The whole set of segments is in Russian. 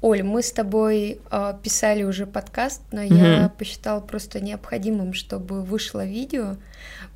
Оль, мы с тобой э, писали уже подкаст, но mm-hmm. я посчитала просто необходимым, чтобы вышло видео,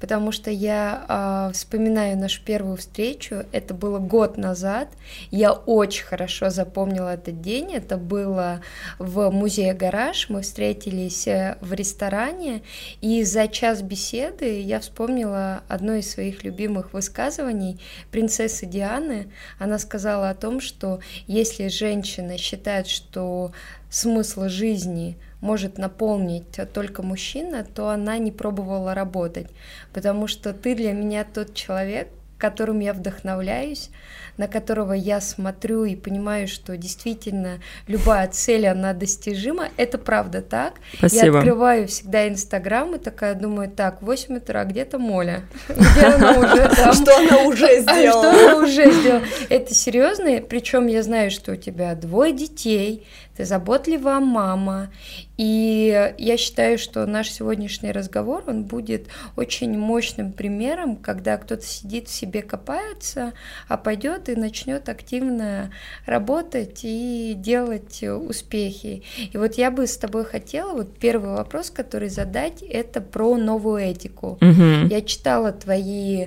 потому что я э, вспоминаю нашу первую встречу, это было год назад, я очень хорошо запомнила этот день, это было в музее «Гараж», мы встретились э, в ресторане, и за час беседы я вспомнила одно из своих любимых высказываний принцессы Дианы, она сказала о том, что если женщина считает, что смысл жизни – может наполнить только мужчина, то она не пробовала работать, потому что ты для меня тот человек, которым я вдохновляюсь, на которого я смотрю и понимаю, что действительно любая цель, она достижима. Это правда так. Спасибо. Я открываю всегда Инстаграм и такая думаю, так, 8 утра, где-то Моля? Где она уже там? Что она уже сделала? Что она уже сделала? Это серьезно, причем я знаю, что у тебя двое детей, ты заботливая мама. И я считаю, что наш сегодняшний разговор, он будет очень мощным примером, когда кто-то сидит в себе копается, а пойдет и начнет активно работать и делать успехи. И вот я бы с тобой хотела, вот первый вопрос, который задать, это про новую этику. Угу. Я читала твои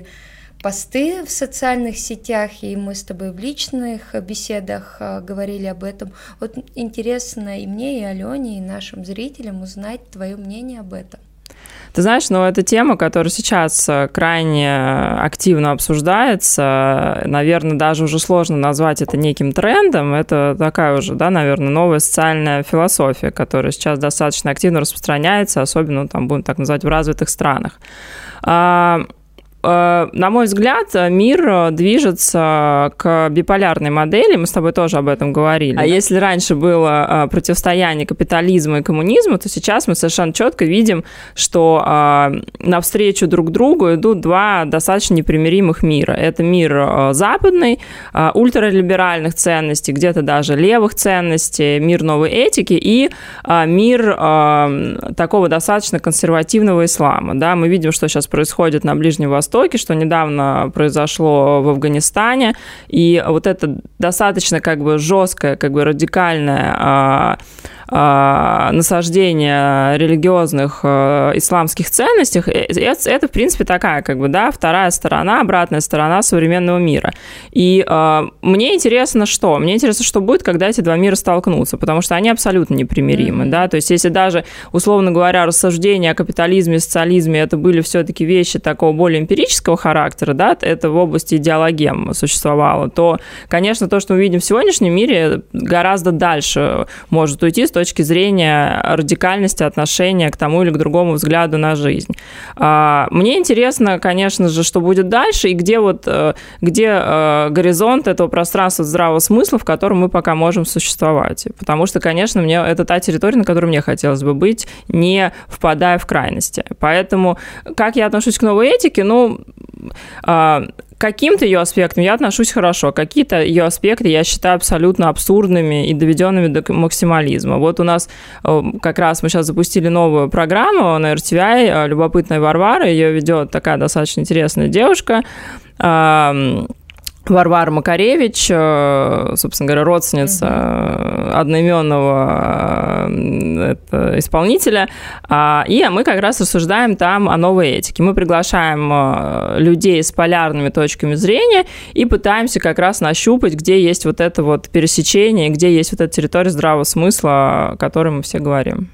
посты в социальных сетях, и мы с тобой в личных беседах а, говорили об этом. Вот интересно и мне, и Алене, и нашим зрителям узнать твое мнение об этом. Ты знаешь, ну, это тема, которая сейчас э, крайне активно обсуждается. Наверное, даже уже сложно назвать это неким трендом. Это такая уже, да, наверное, новая социальная философия, которая сейчас достаточно активно распространяется, особенно, там, будем так называть, в развитых странах. Э, на мой взгляд, мир движется к биполярной модели, мы с тобой тоже об этом говорили. А если раньше было э, противостояние капитализма и коммунизма, то сейчас мы совершенно четко видим, что э, навстречу друг другу идут два достаточно непримиримых мира. Это мир западный, ультралиберальных ценностей, где-то даже левых ценностей, мир новой этики и мир такого достаточно консервативного ислама. Да, мы видим, что сейчас происходит на Ближнем Востоке, Востоке, что недавно произошло в Афганистане. И вот это достаточно как бы жесткое, как бы радикальное а, насаждение религиозных а, исламских ценностей, э, это, это, в принципе, такая, как бы, да, вторая сторона, обратная сторона современного мира. И э, мне интересно, что? Мне интересно, что будет, когда эти два мира столкнутся, потому что они абсолютно непримиримы, mm-hmm. да, то есть если даже, условно говоря, рассуждения о капитализме социализме это были все-таки вещи такого более эмпирического характера, да, это в области идеологем существовало, то, конечно, то, что мы видим в сегодняшнем мире, гораздо дальше может уйти с точки зрения радикальности отношения к тому или к другому взгляду на жизнь. А, мне интересно, конечно же, что будет дальше и где вот э, где э, горизонт этого пространства здравого смысла, в котором мы пока можем существовать. Потому что, конечно, мне это та территория, на которой мне хотелось бы быть, не впадая в крайности. Поэтому как я отношусь к новой этике? Ну, каким-то ее аспектам я отношусь хорошо, какие-то ее аспекты я считаю абсолютно абсурдными и доведенными до максимализма. Вот у нас э, как раз мы сейчас запустили новую программу на RTVI, э, «Любопытная Варвара», ее ведет такая достаточно интересная девушка, Варвара Макаревич, э, собственно говоря, родственница угу. одноименного это, исполнителя, а, и мы как раз рассуждаем там о новой этике. Мы приглашаем э, людей с полярными точками зрения и пытаемся как раз нащупать, где есть вот это вот пересечение, где есть вот эта территория здравого смысла, о которой мы все говорим.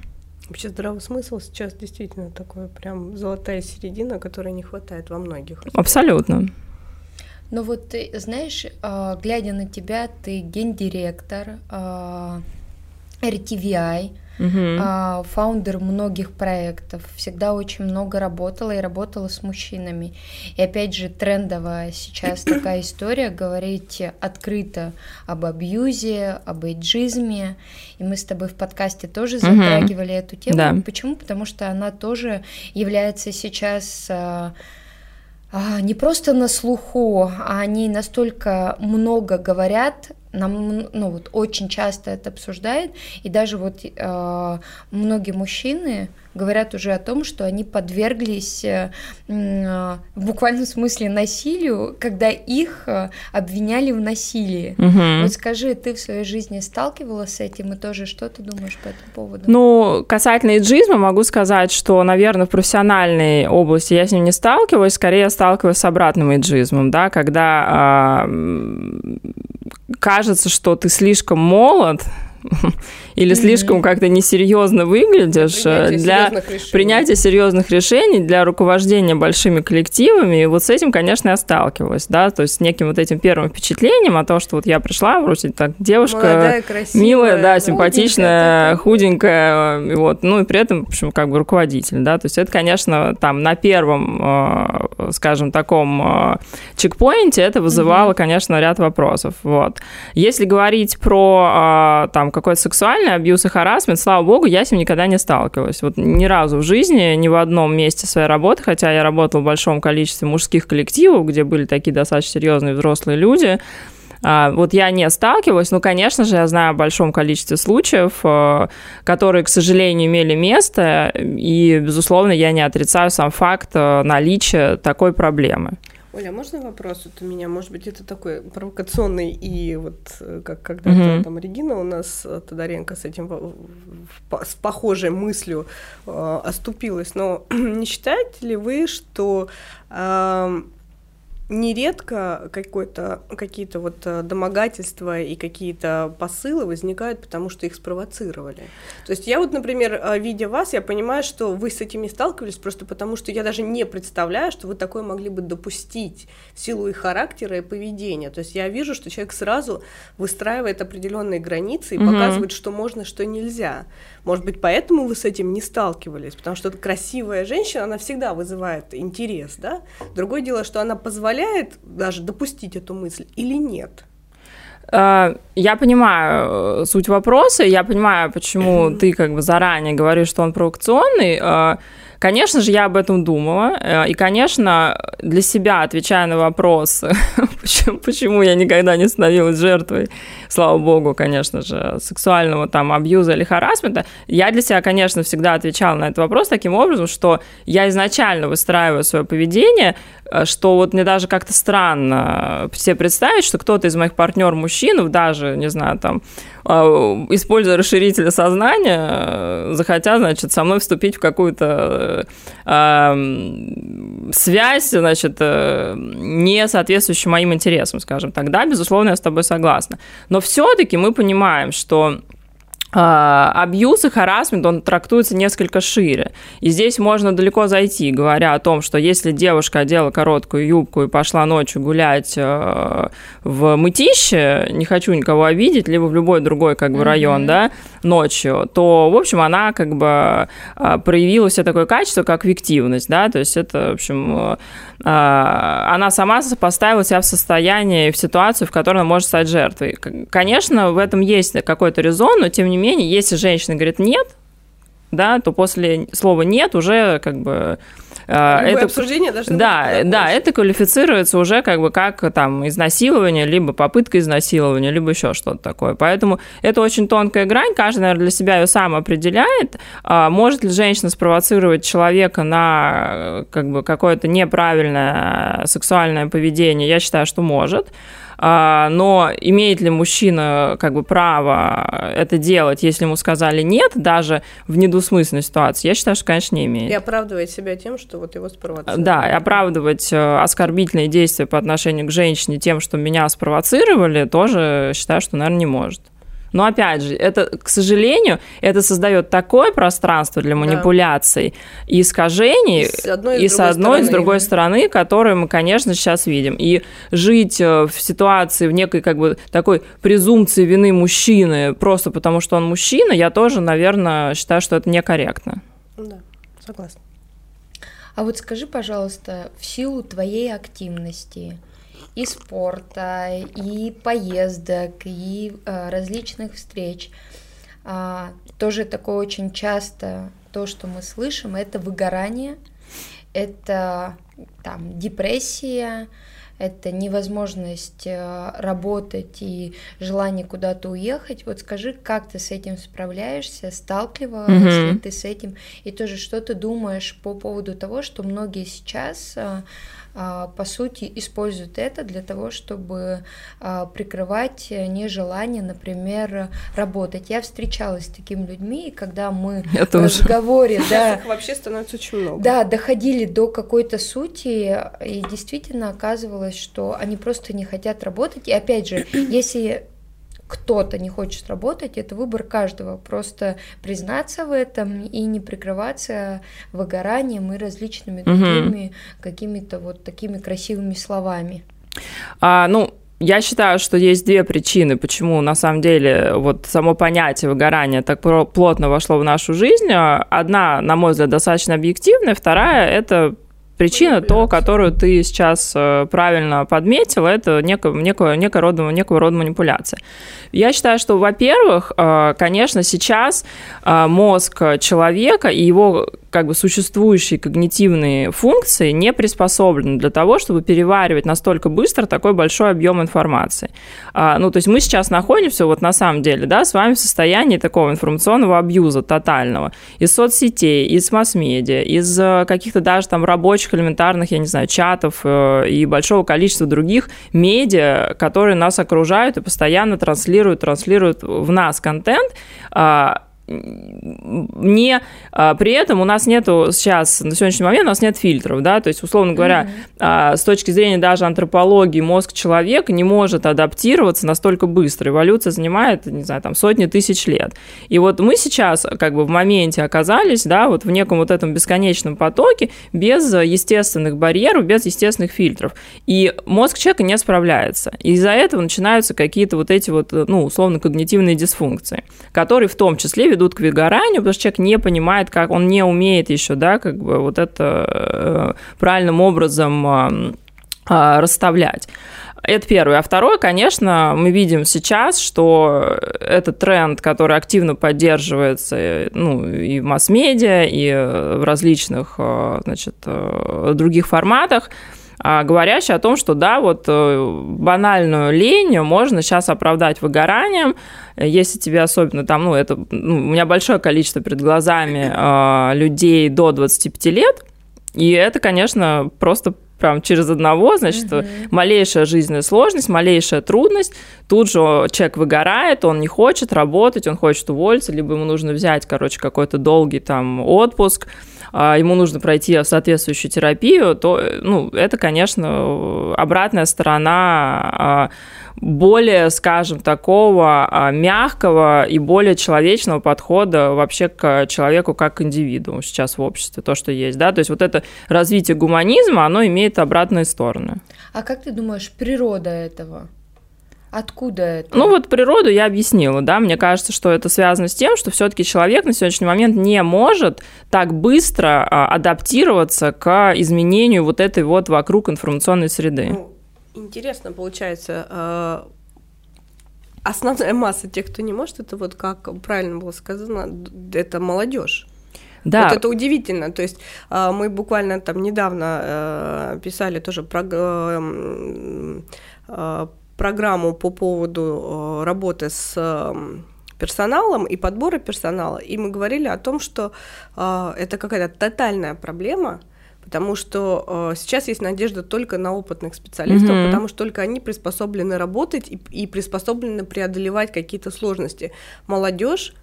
Вообще здравый смысл сейчас действительно такое прям золотая середина, которой не хватает во многих. Абсолютно. Ну вот знаешь, а, глядя на тебя, ты гендиректор RTVI, угу. фаундер многих проектов, всегда очень много работала и работала с мужчинами. И опять же, трендовая сейчас такая история, говорить открыто об абьюзе, об эйджизме. И мы с тобой в подкасте тоже затрагивали угу. эту тему. Да. Почему? Потому что она тоже является сейчас а, а, не просто на слуху, а они настолько много говорят нам, ну вот очень часто это обсуждает, и даже вот э, многие мужчины говорят уже о том, что они подверглись э, в буквальном смысле насилию, когда их э, обвиняли в насилии. Угу. Вот скажи, ты в своей жизни сталкивалась с этим, и тоже что ты думаешь по этому поводу? Ну, касательно иджизма, могу сказать, что, наверное, в профессиональной области я с ним не сталкивалась, скорее я сталкивалась с обратным иджизмом, да, когда э, кажется, что ты слишком молод, или слишком как-то несерьезно выглядишь для принятия, серьезных решений, для руковождения большими коллективами. И вот с этим, конечно, я сталкивалась, да, то есть с неким вот этим первым впечатлением о том, что вот я пришла, вроде так девушка Молодая, красивая, милая, да, симпатичная, худенькая, и вот, ну и при этом, в общем, как бы руководитель, да, то есть это, конечно, там на первом, э, скажем, таком э, чекпоинте это вызывало, конечно, ряд вопросов, вот. Если говорить про э, там какой-то сексуальный абьюз и харасмент, слава богу, я с ним никогда не сталкивалась. Вот ни разу в жизни, ни в одном месте своей работы, хотя я работала в большом количестве мужских коллективов, где были такие достаточно серьезные взрослые люди, а, вот я не сталкивалась, но, конечно же, я знаю о большом количестве случаев, э, которые, к сожалению, имели место, и, безусловно, я не отрицаю сам факт э, наличия такой проблемы. Оля, а можно вопрос вот у меня? Может быть, это такой провокационный, и вот э, как когда-то mm-hmm. там Регина у нас, э, Тодоренко, с этим с похожей мыслью э, оступилась. Но не считаете ли вы, что э, нередко какие-то вот э, домогательства и какие-то посылы возникают, потому что их спровоцировали. То есть я вот, например, э, видя вас, я понимаю, что вы с этим не сталкивались просто потому, что я даже не представляю, что вы такое могли бы допустить в силу их характера и поведения. То есть я вижу, что человек сразу выстраивает определенные границы и угу. показывает, что можно, что нельзя. Может быть, поэтому вы с этим не сталкивались, потому что красивая женщина, она всегда вызывает интерес, да? Другое дело, что она позволяет даже допустить эту мысль или нет. А, я понимаю э, суть вопроса, я понимаю, почему ты как бы заранее говоришь, что он провокационный. Конечно же, я об этом думала. Э, и, конечно, для себя, отвечая на вопрос, почему, я никогда не становилась жертвой, слава богу, конечно же, сексуального там абьюза или харасмента, я для себя, конечно, всегда отвечала на этот вопрос таким образом, что я изначально выстраиваю свое поведение, что вот мне даже как-то странно все представить, что кто-то из моих партнеров мужчин, даже, не знаю, там, а, используя расширители сознания, э, захотят, значит, со мной вступить в какую-то э, связь, значит, э, не соответствующую моим интересам, скажем так. Да, безусловно, я с тобой согласна. Но все-таки мы понимаем, что абьюз и харасмент, он трактуется несколько шире. И здесь можно далеко зайти, говоря о том, что если девушка одела короткую юбку и пошла ночью гулять э, в мытище, не хочу никого обидеть, либо в любой другой как бы mm-hmm. район, да, ночью, то, в общем, она как бы а, проявила себе такое качество, как виктивность, да, то есть это, в общем, а, она сама поставила себя в состояние, в ситуацию, в которой она может стать жертвой. Конечно, в этом есть какой-то резон, но тем не менее, если женщина говорит нет, да, то после слова нет уже как бы Любое это обсуждение должно да, быть да, это квалифицируется уже как бы как там изнасилование, либо попытка изнасилования, либо еще что-то такое. Поэтому это очень тонкая грань, каждый, наверное, для себя ее сам определяет. А может ли женщина спровоцировать человека на как бы какое-то неправильное сексуальное поведение? Я считаю, что может. А, но имеет ли мужчина как бы право это делать, если ему сказали нет, даже в недвусмысленной ситуации? Я считаю, что, конечно, не имеет. И оправдывает себя тем, что вот его спровоцировали. Да, и оправдывать э, оскорбительные действия по отношению к женщине тем, что меня спровоцировали, тоже считаю, что, наверное, не может. Но опять же, это, к сожалению, это создает такое пространство для манипуляций да. и искажений, и с одной, и, с, одной, и с другой стороны, которые мы, конечно, сейчас видим. И жить э, в ситуации, в некой как бы такой презумпции вины мужчины просто потому, что он мужчина, я тоже, наверное, считаю, что это некорректно. Да, согласна. А вот скажи, пожалуйста, в силу твоей активности, и спорта, и поездок, и э, различных встреч. А, тоже такое очень часто то, что мы слышим, это выгорание, это там депрессия, это невозможность э, работать и желание куда-то уехать. Вот скажи, как ты с этим справляешься, сталкивалась mm-hmm. ли ты с этим, и тоже что ты думаешь по поводу того, что многие сейчас э, а, по сути, используют это для того, чтобы прикрывать нежелание, например, работать. Я встречалась с такими людьми, и когда мы Я в тоже. разговоре, да, их вообще становится очень много. Да, доходили до какой-то сути, и действительно оказывалось, что они просто не хотят работать. И опять же, если кто-то не хочет работать, это выбор каждого. Просто признаться в этом и не прикрываться выгоранием и различными другими угу. какими-то вот такими красивыми словами. А, ну, я считаю, что есть две причины, почему на самом деле вот само понятие выгорания так плотно вошло в нашу жизнь. Одна, на мой взгляд, достаточно объективная, вторая – это Причина, то, которую ты сейчас э, правильно подметила, это некого, некого, некого, рода, некого рода манипуляция. Я считаю, что, во-первых, э, конечно, сейчас э, мозг человека и его как бы существующие когнитивные функции не приспособлены для того, чтобы переваривать настолько быстро такой большой объем информации. А, ну, то есть мы сейчас находимся вот на самом деле, да, с вами в состоянии такого информационного абьюза тотального из соцсетей, из масс-медиа, из каких-то даже там рабочих элементарных, я не знаю, чатов э, и большого количества других медиа, которые нас окружают и постоянно транслируют, транслируют в нас контент, а, не а, при этом у нас нету сейчас на сегодняшний момент у нас нет фильтров, да, то есть условно говоря, mm-hmm. с точки зрения даже антропологии мозг человека не может адаптироваться настолько быстро. Эволюция занимает, не знаю, там сотни тысяч лет. И вот мы сейчас как бы в моменте оказались, да, вот в неком вот этом бесконечном потоке без естественных барьеров, без естественных фильтров. И мозг человека не справляется. И из-за этого начинаются какие-то вот эти вот, ну, условно, когнитивные дисфункции, которые в том числе ведут к выгоранию, потому что человек не понимает, как он не умеет еще, да, как бы вот это э, правильным образом а, расставлять. Это первое. А второе, конечно, мы видим сейчас, что этот тренд, который активно поддерживается ну, и в масс-медиа, и в различных э, значит, э, других форматах, говорящий о том, что да, вот э, банальную лень можно сейчас оправдать выгоранием, если тебе особенно там, ну, это, ну, у меня большое количество перед глазами э, людей до 25 лет, и это, конечно, просто прям через одного, значит, угу. малейшая жизненная сложность, малейшая трудность, тут же человек выгорает, он не хочет работать, он хочет уволиться, либо ему нужно взять, короче, какой-то долгий там отпуск, а, ему нужно пройти соответствующую терапию, то, ну, это, конечно, обратная сторона а, более, скажем, такого а, мягкого и более человечного подхода вообще к человеку как к индивиду сейчас в обществе, то, что есть, да, то есть вот это развитие гуманизма, оно имеет обратные стороны. А как ты думаешь, природа этого? Откуда это? Ну вот природу я объяснила, да, мне кажется, что это связано с тем, что все-таки человек на сегодняшний момент не может так быстро а, адаптироваться к изменению вот этой вот вокруг информационной среды. Ну, интересно получается, а, основная масса тех, кто не может, это вот как правильно было сказано, это молодежь. Да. Вот это удивительно. То есть а, мы буквально там недавно писали тоже про программу по поводу э, работы с эм, персоналом и подбора персонала, и мы говорили о том, что э, это какая-то тотальная проблема, потому что э, сейчас есть надежда только на опытных специалистов, mm-hmm. потому что только они приспособлены работать и, и приспособлены преодолевать какие-то сложности. Молодежь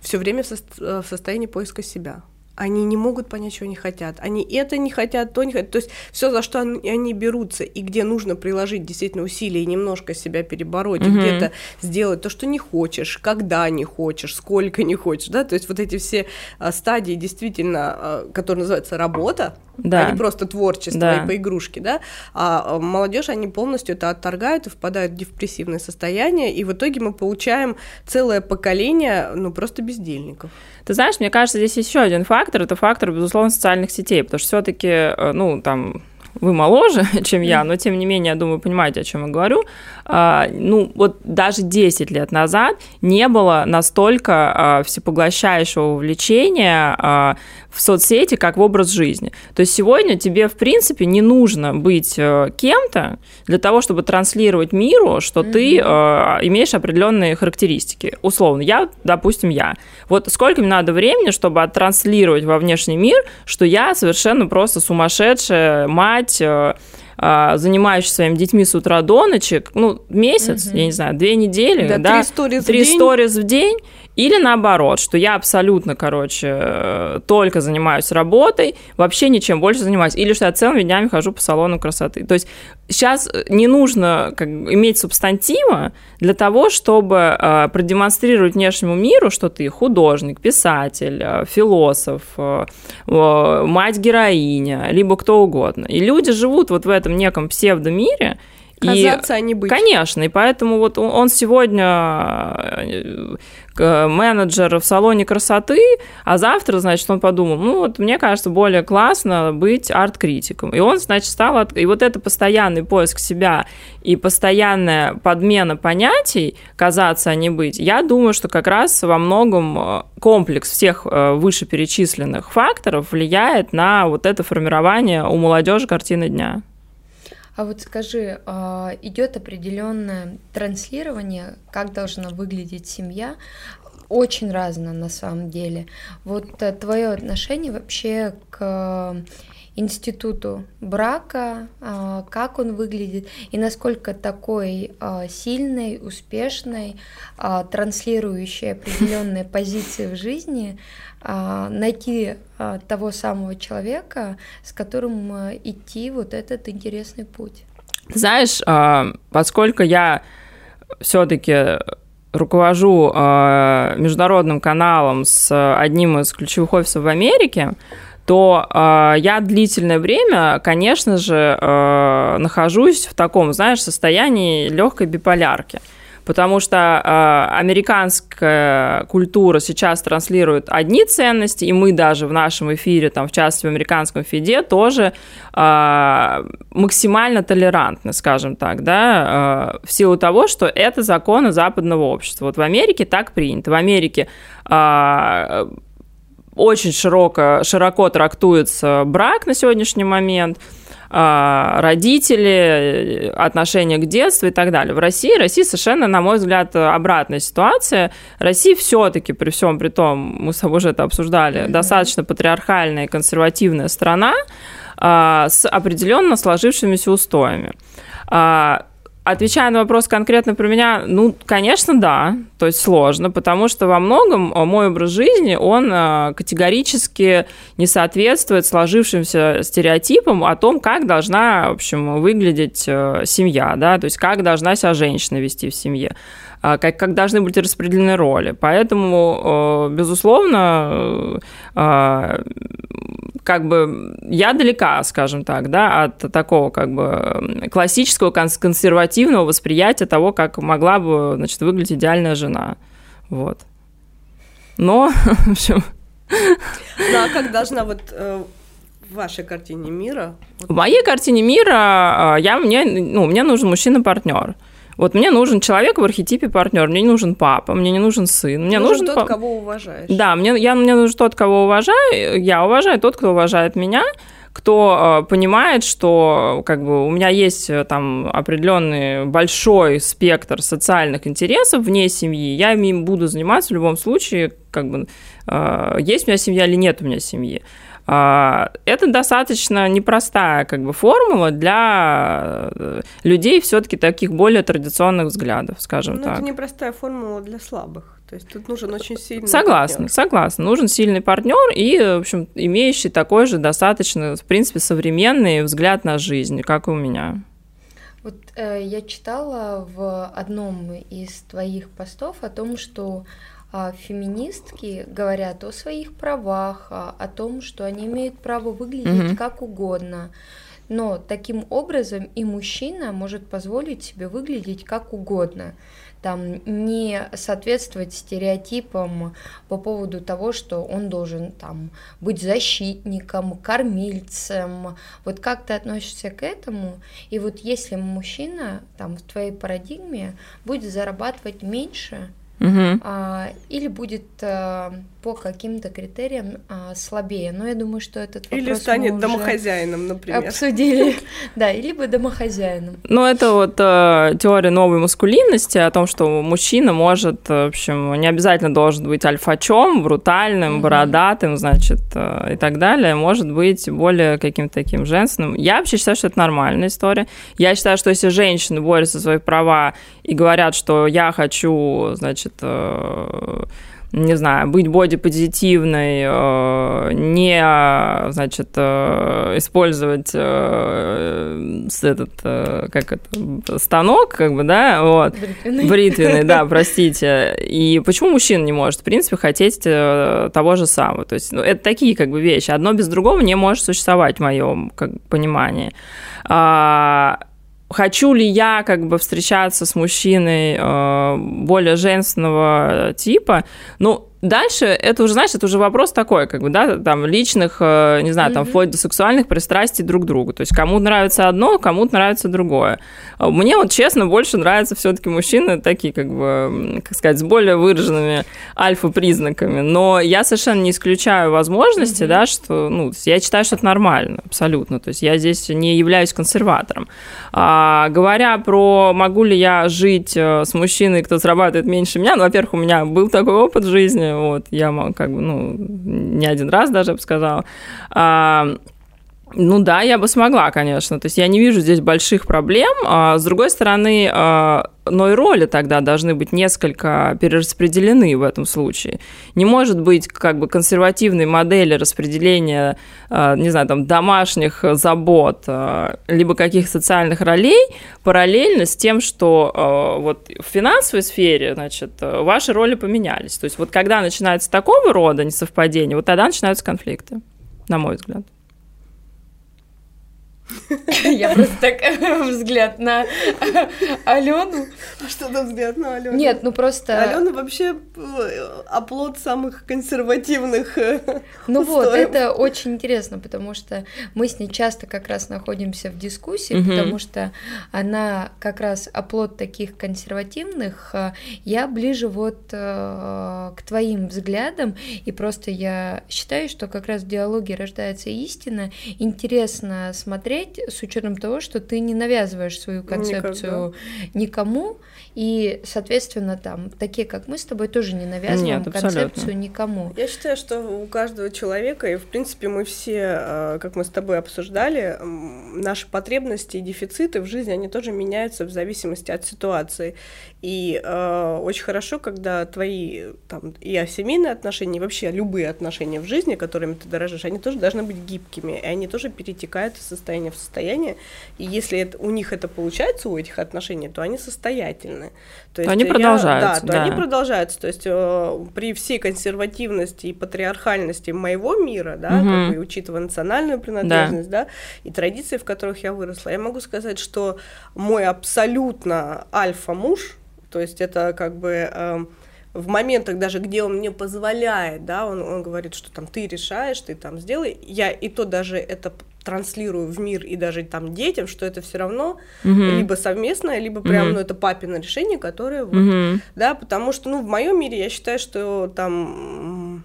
все время в, со- в состоянии поиска себя они не могут понять, что они хотят. Они это не хотят, то не хотят. То есть все, за что они, они берутся, и где нужно приложить действительно усилия и немножко себя перебороть, mm-hmm. где-то сделать то, что не хочешь, когда не хочешь, сколько не хочешь, да, то есть вот эти все а, стадии действительно, а, которые называются работа, да. а не просто творчество да. и по игрушке, да, а, а молодежь, они полностью это отторгают и впадают в депрессивное состояние, и в итоге мы получаем целое поколение, ну, просто бездельников. Ты знаешь, мне кажется, здесь еще один фактор, это фактор, безусловно, социальных сетей, потому что все-таки, э, ну, там, вы моложе, чем я, но тем не менее, я думаю, понимаете, о чем я говорю. А, ну, вот даже 10 лет назад не было настолько а, всепоглощающего увлечения а, в соцсети, как в образ жизни. То есть сегодня тебе, в принципе, не нужно быть э, кем-то для того, чтобы транслировать миру, что mm-hmm. ты имеешь определенные характеристики. Условно, я, допустим, я. Вот сколько мне надо времени, чтобы оттранслировать во внешний мир, что я совершенно просто сумасшедшая мать, э, а, занимающийся своими детьми с утра до ночи, ну, месяц, угу. я не знаю, две недели, да, да три сторис три сторис в день, или наоборот, что я абсолютно, короче, только занимаюсь работой, вообще ничем больше занимаюсь. Или что я целыми днями хожу по салону красоты. То есть сейчас не нужно как, иметь субстантива для того, чтобы э, продемонстрировать внешнему миру, что ты художник, писатель, э, философ, э, э, мать-героиня, либо кто угодно. И люди живут вот в этом неком псевдомире, Казаться, и, а не быть. Конечно, и поэтому вот он сегодня э, менеджер в салоне красоты, а завтра, значит, он подумал, ну вот мне кажется, более классно быть арт-критиком. И он, значит, стал... От... И вот это постоянный поиск себя и постоянная подмена понятий, казаться, а не быть, я думаю, что как раз во многом э, комплекс всех э, вышеперечисленных факторов влияет на вот это формирование у молодежи картины дня. А вот скажи, а, идет определенное транслирование, как должна выглядеть семья, очень разно на самом деле. Вот э, твое отношение вообще к институту брака, а, как он выглядит и насколько такой а, сильной, успешной, транслирующей определенные позиции в жизни а, найти а, того самого человека, с которым а, идти вот этот интересный путь. Знаешь, поскольку я все-таки руковожу международным каналом с одним из ключевых офисов в Америке, то я длительное время, конечно же, нахожусь в таком, знаешь, состоянии легкой биполярки потому что э, американская культура сейчас транслирует одни ценности, и мы даже в нашем эфире, там, в частности, в американском фиде, тоже э, максимально толерантны, скажем так, да, э, в силу того, что это законы западного общества. Вот в Америке так принято. В Америке э, очень широко, широко трактуется брак на сегодняшний момент – а, родители, отношения к детству и так далее. В России, России совершенно, на мой взгляд, обратная ситуация. Россия все-таки, при всем при том, мы с тобой уже это обсуждали, mm-hmm. достаточно патриархальная и консервативная страна а, с определенно сложившимися устоями. А, Отвечая на вопрос конкретно про меня, ну, конечно, да, то есть сложно, потому что во многом э, мой образ жизни, он э, категорически не соответствует сложившимся стереотипам о том, как должна, в общем, выглядеть э, семья, да, то есть как должна себя женщина вести в семье. А, как, как должны быть распределены роли. Поэтому, безусловно, как бы я далека, скажем так, да, от такого как бы классического консервативного восприятия того, как могла бы, значит, выглядеть идеальная жена. Вот. Но, в общем... Ну, а как должна вот э, в вашей картине мира? В моей картине мира а, я, мне, ну, мне нужен мужчина-партнер. Вот мне нужен человек в архетипе партнер, мне не нужен папа, мне не нужен сын, мне нужен, нужен тот, кого уважаешь. Да, мне, я, мне нужен тот, кого уважаю, я уважаю тот, кто уважает меня, кто э, понимает, что как бы у меня есть э, там определенный большой спектр социальных интересов вне семьи, я ими буду заниматься в любом случае, как бы э, есть у меня семья или нет у меня семьи. А, это достаточно непростая как бы формула для э, людей все-таки таких более традиционных взглядов, скажем Но так. Это непростая формула для слабых. То есть тут нужен очень сильный Согласна, партнер. согласна. Нужен сильный партнер и, в общем, имеющий такой же достаточно, в принципе, современный взгляд на жизнь, как и у меня. Вот э, я читала в одном из твоих постов о том, что феминистки говорят о своих правах, а, о том, что они имеют право выглядеть mm-hmm. как угодно. но таким образом и мужчина может позволить себе выглядеть как угодно там не соответствовать стереотипам по поводу того, что он должен там быть защитником, кормильцем. Вот как ты относишься к этому? И вот если мужчина там в твоей парадигме будет зарабатывать меньше, угу. а, или будет а, по каким-то критериям а, слабее. Но я думаю, что этот вопрос Или станет домохозяином, например. Обсудили. Да, либо домохозяином. Ну, это вот э, теория новой маскулинности о том, что мужчина может, в общем, не обязательно должен быть альфачом, брутальным, бородатым, значит, э, и так далее. Может быть более каким-то таким женственным. Я вообще считаю, что это нормальная история. Я считаю, что если женщины борются за свои права и говорят, что я хочу, значит, э, не знаю, быть бодипозитивной, э, не, значит, э, использовать этот, как это, станок, как бы, да, вот, бритвенный, бритвенный да, простите. И почему мужчина не может, в принципе, хотеть того же самого? То есть, ну, это такие, как бы, вещи. Одно без другого не может существовать в моем как, понимании. А, хочу ли я как бы встречаться с мужчиной э, более женственного типа, ну, Дальше это уже, знаешь, это уже вопрос такой, как бы, да, там, личных, э, не знаю, там, mm-hmm. вплоть до сексуальных пристрастий друг к другу. То есть кому нравится одно, кому нравится другое. Мне вот, честно, больше нравятся все таки мужчины такие, как бы, как сказать, с более выраженными альфа-признаками. Но я совершенно не исключаю возможности, mm-hmm. да, что, ну, я считаю, что это нормально, абсолютно. То есть я здесь не являюсь консерватором. А, говоря про могу ли я жить э, с мужчиной, кто зарабатывает меньше меня, ну, во-первых, у меня был такой опыт в жизни, вот, я как бы, ну, не один раз даже, я бы сказала. А, ну да, я бы смогла, конечно. То есть я не вижу здесь больших проблем. А, с другой стороны, а, но и роли тогда должны быть несколько перераспределены в этом случае. Не может быть как бы консервативной модели распределения, а, не знаю, там, домашних забот, либо каких социальных ролей параллельно с тем, что вот в финансовой сфере, значит, ваши роли поменялись. То есть вот когда начинается такого рода несовпадение, вот тогда начинаются конфликты, на мой взгляд. Я просто так взгляд на Алену. А что за взгляд на Алену? Нет, ну просто... Алена вообще э, оплот самых консервативных э, Ну вот, это очень интересно, потому что мы с ней часто как раз находимся в дискуссии, потому что она как раз оплот таких консервативных, э, я ближе вот к твоим взглядам, и просто я считаю, что как раз в диалоге рождается истина, интересно смотреть, смотреть с учетом того, что ты не навязываешь свою концепцию Никогда. никому, и, соответственно, там такие, как мы с тобой, тоже не навязываем Нет, концепцию никому. Я считаю, что у каждого человека, и в принципе мы все, э, как мы с тобой обсуждали, наши потребности и дефициты в жизни, они тоже меняются в зависимости от ситуации. И э, очень хорошо, когда твои там и семейные отношения, и вообще любые отношения в жизни, которыми ты дорожишь, они тоже должны быть гибкими, и они тоже перетекают из состояния в состояние. И если это, у них это получается, у этих отношений, то они состоятельны. То, то они я, продолжаются. Да, то да. они продолжаются. То есть э, при всей консервативности и патриархальности моего мира, да, угу. как бы, учитывая национальную принадлежность, да. да, и традиции, в которых я выросла, я могу сказать, что мой абсолютно альфа-муж, то есть это как бы э, в моментах даже, где он мне позволяет, да, он, он говорит, что там ты решаешь, ты там сделай, я и то даже это транслирую в мир и даже там детям, что это все равно mm-hmm. либо совместное, либо прям, mm-hmm. ну, это папино решение, которое вот, mm-hmm. да, потому что, ну, в моем мире я считаю, что там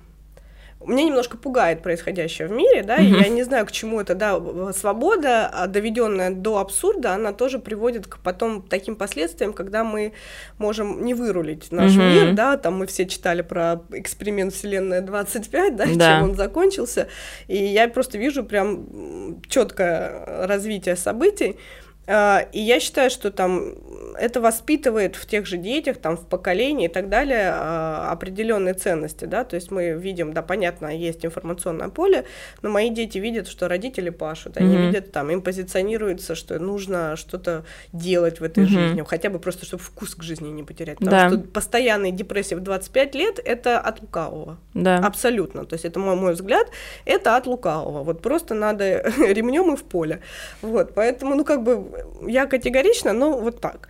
меня немножко пугает происходящее в мире, да, mm-hmm. и я не знаю, к чему это, да, свобода, а доведенная до абсурда, она тоже приводит к потом таким последствиям, когда мы можем не вырулить наш mm-hmm. мир, да, там мы все читали про эксперимент Вселенная 25, да, да, чем он закончился, и я просто вижу прям четкое развитие событий, А, и я считаю, что там это воспитывает в тех же детях, там, в поколении и так далее а, определенные ценности, да, то есть мы видим, да, понятно, есть информационное поле, но мои дети видят, что родители пашут, они mm-hmm. видят, там, им позиционируется, что нужно что-то делать в этой mm-hmm. жизни, хотя бы просто, чтобы вкус к жизни не потерять, потому да. что постоянная депрессия в 25 лет – это от лукавого, да. абсолютно, то есть это мой, мой взгляд, это от лукавого, вот просто надо ремнем и в поле, вот, поэтому, ну, как бы, я категорично, но вот так.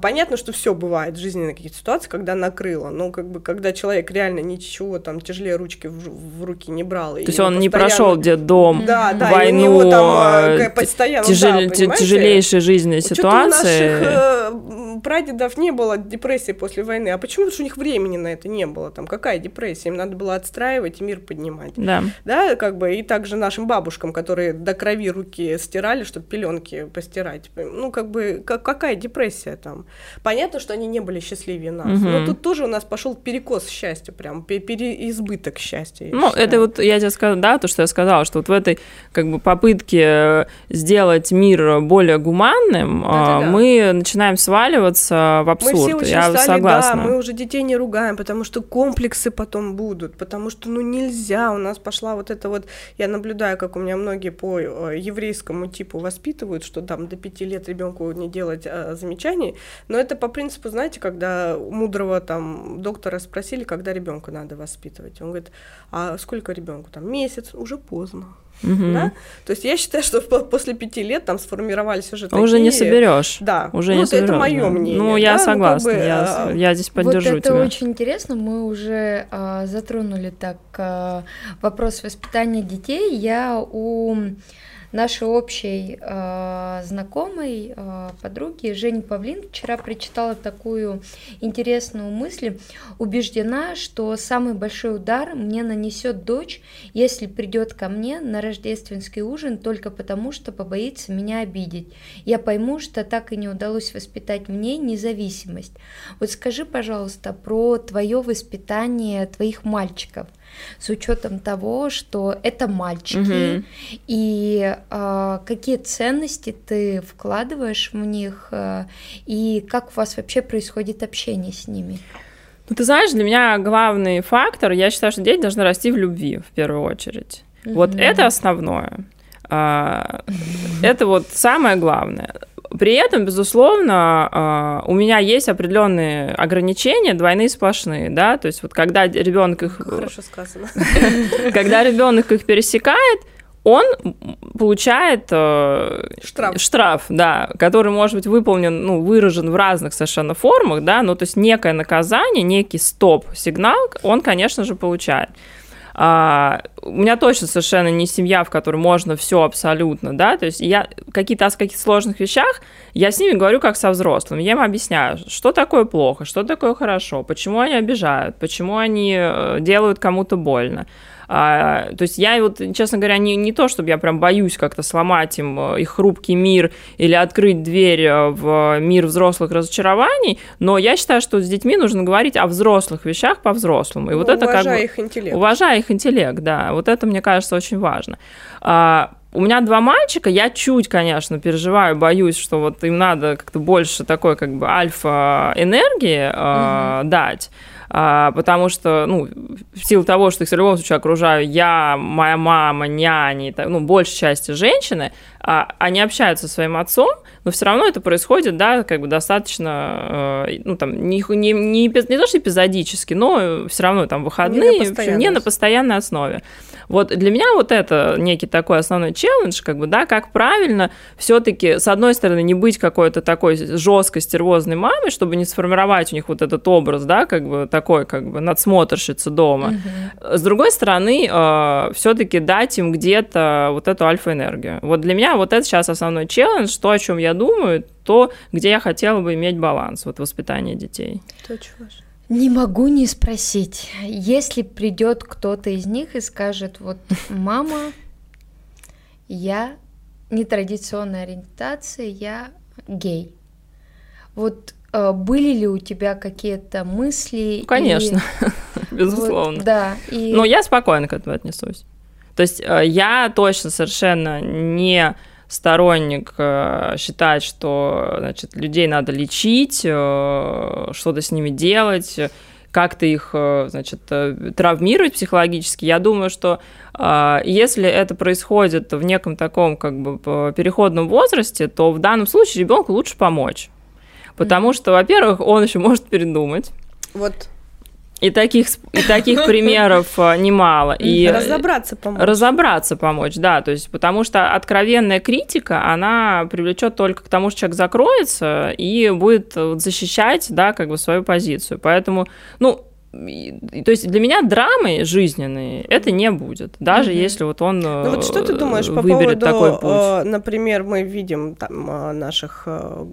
понятно, что все бывает на какие-то ситуации, когда накрыло, но как бы когда человек реально ничего там тяжелее ручки в, в руки не брал. То есть он не прошел детдом, да, да, войну, и у него там э, постоянно, тяжел, да, тяжелейшие жизненные ситуации. У наших э, прадедов не было депрессии после войны. А почему? Что у них времени на это не было. Там какая депрессия? Им надо было отстраивать и мир поднимать. Да. Да, как бы и также нашим бабушкам, которые до крови руки стирали, чтобы пеленки постирать. Ну, как бы, как, какая депрессия? Там. Понятно, что они не были счастливее нас, угу. но тут тоже у нас пошел перекос счастья, прям переизбыток счастья. Ну, считаю. это вот я тебе сказала, да, то, что я сказала, что вот в этой как бы попытке сделать мир более гуманным, Да-да-да. мы начинаем сваливаться в абсурд. Мы все очень я стали, согласна. Да, мы уже детей не ругаем, потому что комплексы потом будут, потому что ну нельзя, у нас пошла вот это вот, я наблюдаю, как у меня многие по э, еврейскому типу воспитывают, что там до пяти лет ребенку не делать а, но это по принципу, знаете, когда мудрого там доктора спросили, когда ребенка надо воспитывать. Он говорит, а сколько ребенку? Там месяц, уже поздно. Угу. Да? То есть я считаю, что после пяти лет там сформировались уже такие... Уже не соберешь. Да. Уже ну, не соберешь. Это мое мнение. Ну, я да? согласна. Ну, как бы, я, а, я здесь поддержу вот это тебя. очень интересно. Мы уже а, затронули так а, вопрос воспитания детей. Я у нашей общей э, знакомой, э, подруги Жени Павлин вчера прочитала такую интересную мысль. Убеждена, что самый большой удар мне нанесет дочь, если придет ко мне на рождественский ужин только потому, что побоится меня обидеть. Я пойму, что так и не удалось воспитать в ней независимость. Вот скажи, пожалуйста, про твое воспитание твоих мальчиков – с учетом того, что это мальчики, угу. и э, какие ценности ты вкладываешь в них, э, и как у вас вообще происходит общение с ними? Ну, ты знаешь, для меня главный фактор, я считаю, что дети должны расти в любви в первую очередь. Угу. Вот это основное. А, это вот самое главное. При этом, безусловно, а, у меня есть определенные ограничения, двойные сплошные, да, то есть вот когда ребенок их... Хорошо сказано. Когда ребенок их пересекает, он получает э, штраф. штраф, да, который может быть выполнен, ну, выражен в разных совершенно формах, да, но то есть некое наказание, некий стоп-сигнал он, конечно же, получает. А, у меня точно совершенно не семья, в которой можно все абсолютно, да, то есть я какие-то о каких-то сложных вещах, я с ними говорю как со взрослыми, я им объясняю, что такое плохо, что такое хорошо, почему они обижают, почему они э, делают кому-то больно. А, то есть я вот, честно говоря, не, не то, чтобы я прям боюсь как-то сломать им э, их хрупкий мир или открыть дверь э, в мир взрослых разочарований, но я считаю, что с детьми нужно говорить о взрослых вещах по-взрослому. И ну, вот это как бы... их интеллект. Уважая их интеллект, да. Вот это, мне кажется, очень важно. А, у меня два мальчика, я чуть, конечно, переживаю, боюсь, что вот им надо как-то больше такой как бы альфа-энергии э, угу. дать. А, потому что, ну, в силу того, что их в любом случае окружаю я, моя мама, няни, ну, большей части женщины, а, они общаются со своим отцом, но все равно это происходит, да, как бы достаточно, э, ну, там, не, не, не, не то, что эпизодически, но все равно там выходные, не на, не на постоянной основе. Вот для меня вот это некий такой основной челлендж, как бы, да, как правильно все-таки, с одной стороны, не быть какой-то такой жесткой, стервозной мамой, чтобы не сформировать у них вот этот образ, да, как бы такой, как бы надсмотрщица дома. Угу. С другой стороны, э, все-таки дать им где-то вот эту альфа-энергию. Вот для меня вот это сейчас основной челлендж, то, о чем я думаю, то, где я хотела бы иметь баланс, вот воспитание детей. Важно. Не могу не спросить, если придет кто-то из них и скажет, вот, мама, я нетрадиционной ориентации, я гей. Вот э, были ли у тебя какие-то мысли? Ну, конечно, и... безусловно. Вот, да. И... Но я спокойно к этому отнесусь. То есть э, я точно совершенно не сторонник э, считать, что значит, людей надо лечить, э, что-то с ними делать, как-то их, э, значит, травмировать психологически. Я думаю, что если это происходит в неком таком как бы переходном возрасте, то в данном случае ребенку лучше помочь. Потому что, во-первых, он еще может передумать. Вот и таких, и таких примеров э, немало. И разобраться помочь. Разобраться помочь, да. То есть, потому что откровенная критика, она привлечет только к тому, что человек закроется и будет защищать, да, как бы свою позицию. Поэтому, ну, то есть для меня драмы жизненные это не будет, даже mm-hmm. если вот он ну, вот что ты думаешь по поводу, такой путь? Э, например, мы видим там э, наших э,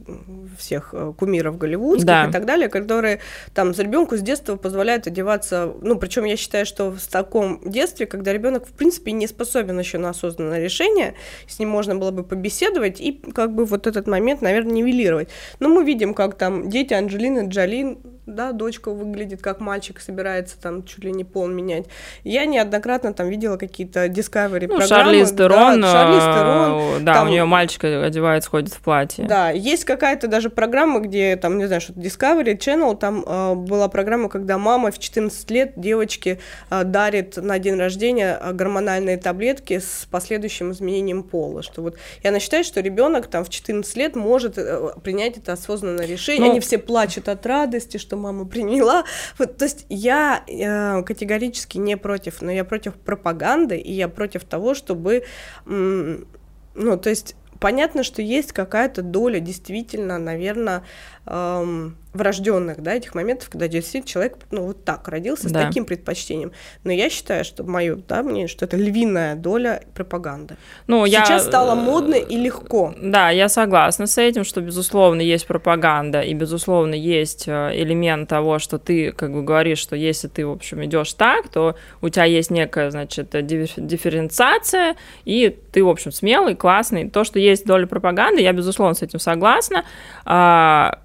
всех кумиров голливудских да. и так далее, которые там за ребенку с детства позволяют одеваться, ну причем я считаю, что в таком детстве, когда ребенок в принципе не способен еще на осознанное решение, с ним можно было бы побеседовать и как бы вот этот момент, наверное, нивелировать. Но мы видим, как там дети Анджелины Джолин да, дочка выглядит как мальчик, собирается там чуть ли не пол менять. Я неоднократно там видела какие-то Discovery ну, программы. Шарли Стерон, да, Шарли Стерон. Да, там, у нее мальчик одевается, ходит в платье. Да, есть какая-то даже программа, где там, не знаю, что Discovery Channel, там э, была программа, когда мама в 14 лет девочке э, дарит на день рождения а, гормональные таблетки с последующим изменением пола. Что вот, и она считает, что ребенок там в 14 лет может э, принять это осознанное решение. Ну, Они все плачут от радости, что мама приняла. Вот, то есть я э, категорически не против, но я против пропаганды, и я против того, чтобы, ну, то есть понятно, что есть какая-то доля действительно, наверное, эм, врожденных, да, этих моментов, когда действительно человек, ну, вот так родился, с таким предпочтением. Но я считаю, что мое, да, мнение, что это львиная доля пропаганды. Ну, Сейчас я... стало модно и легко. Да, я согласна с этим, что, безусловно, есть пропаганда, и, безусловно, есть э, элемент того, что ты, как бы, говоришь, что если ты, в общем, идешь так, то у тебя есть некая, значит, дифференциация, и ты, в общем, смелый, классный. То, что есть доля пропаганды, я, безусловно, с этим согласна а,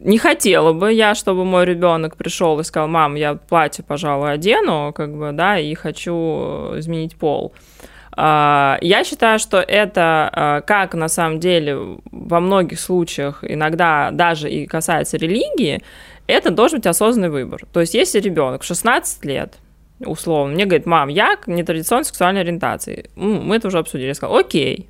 не хотела бы я, чтобы мой ребенок пришел и сказал, мам, я платье, пожалуй, одену, как бы, да, и хочу изменить пол. А, я считаю, что это, а, как на самом деле во многих случаях, иногда даже и касается религии, это должен быть осознанный выбор. То есть, если ребенок в 16 лет, условно, мне говорит, мам, я нетрадиционной сексуальной ориентации, мы это уже обсудили, я сказал, окей,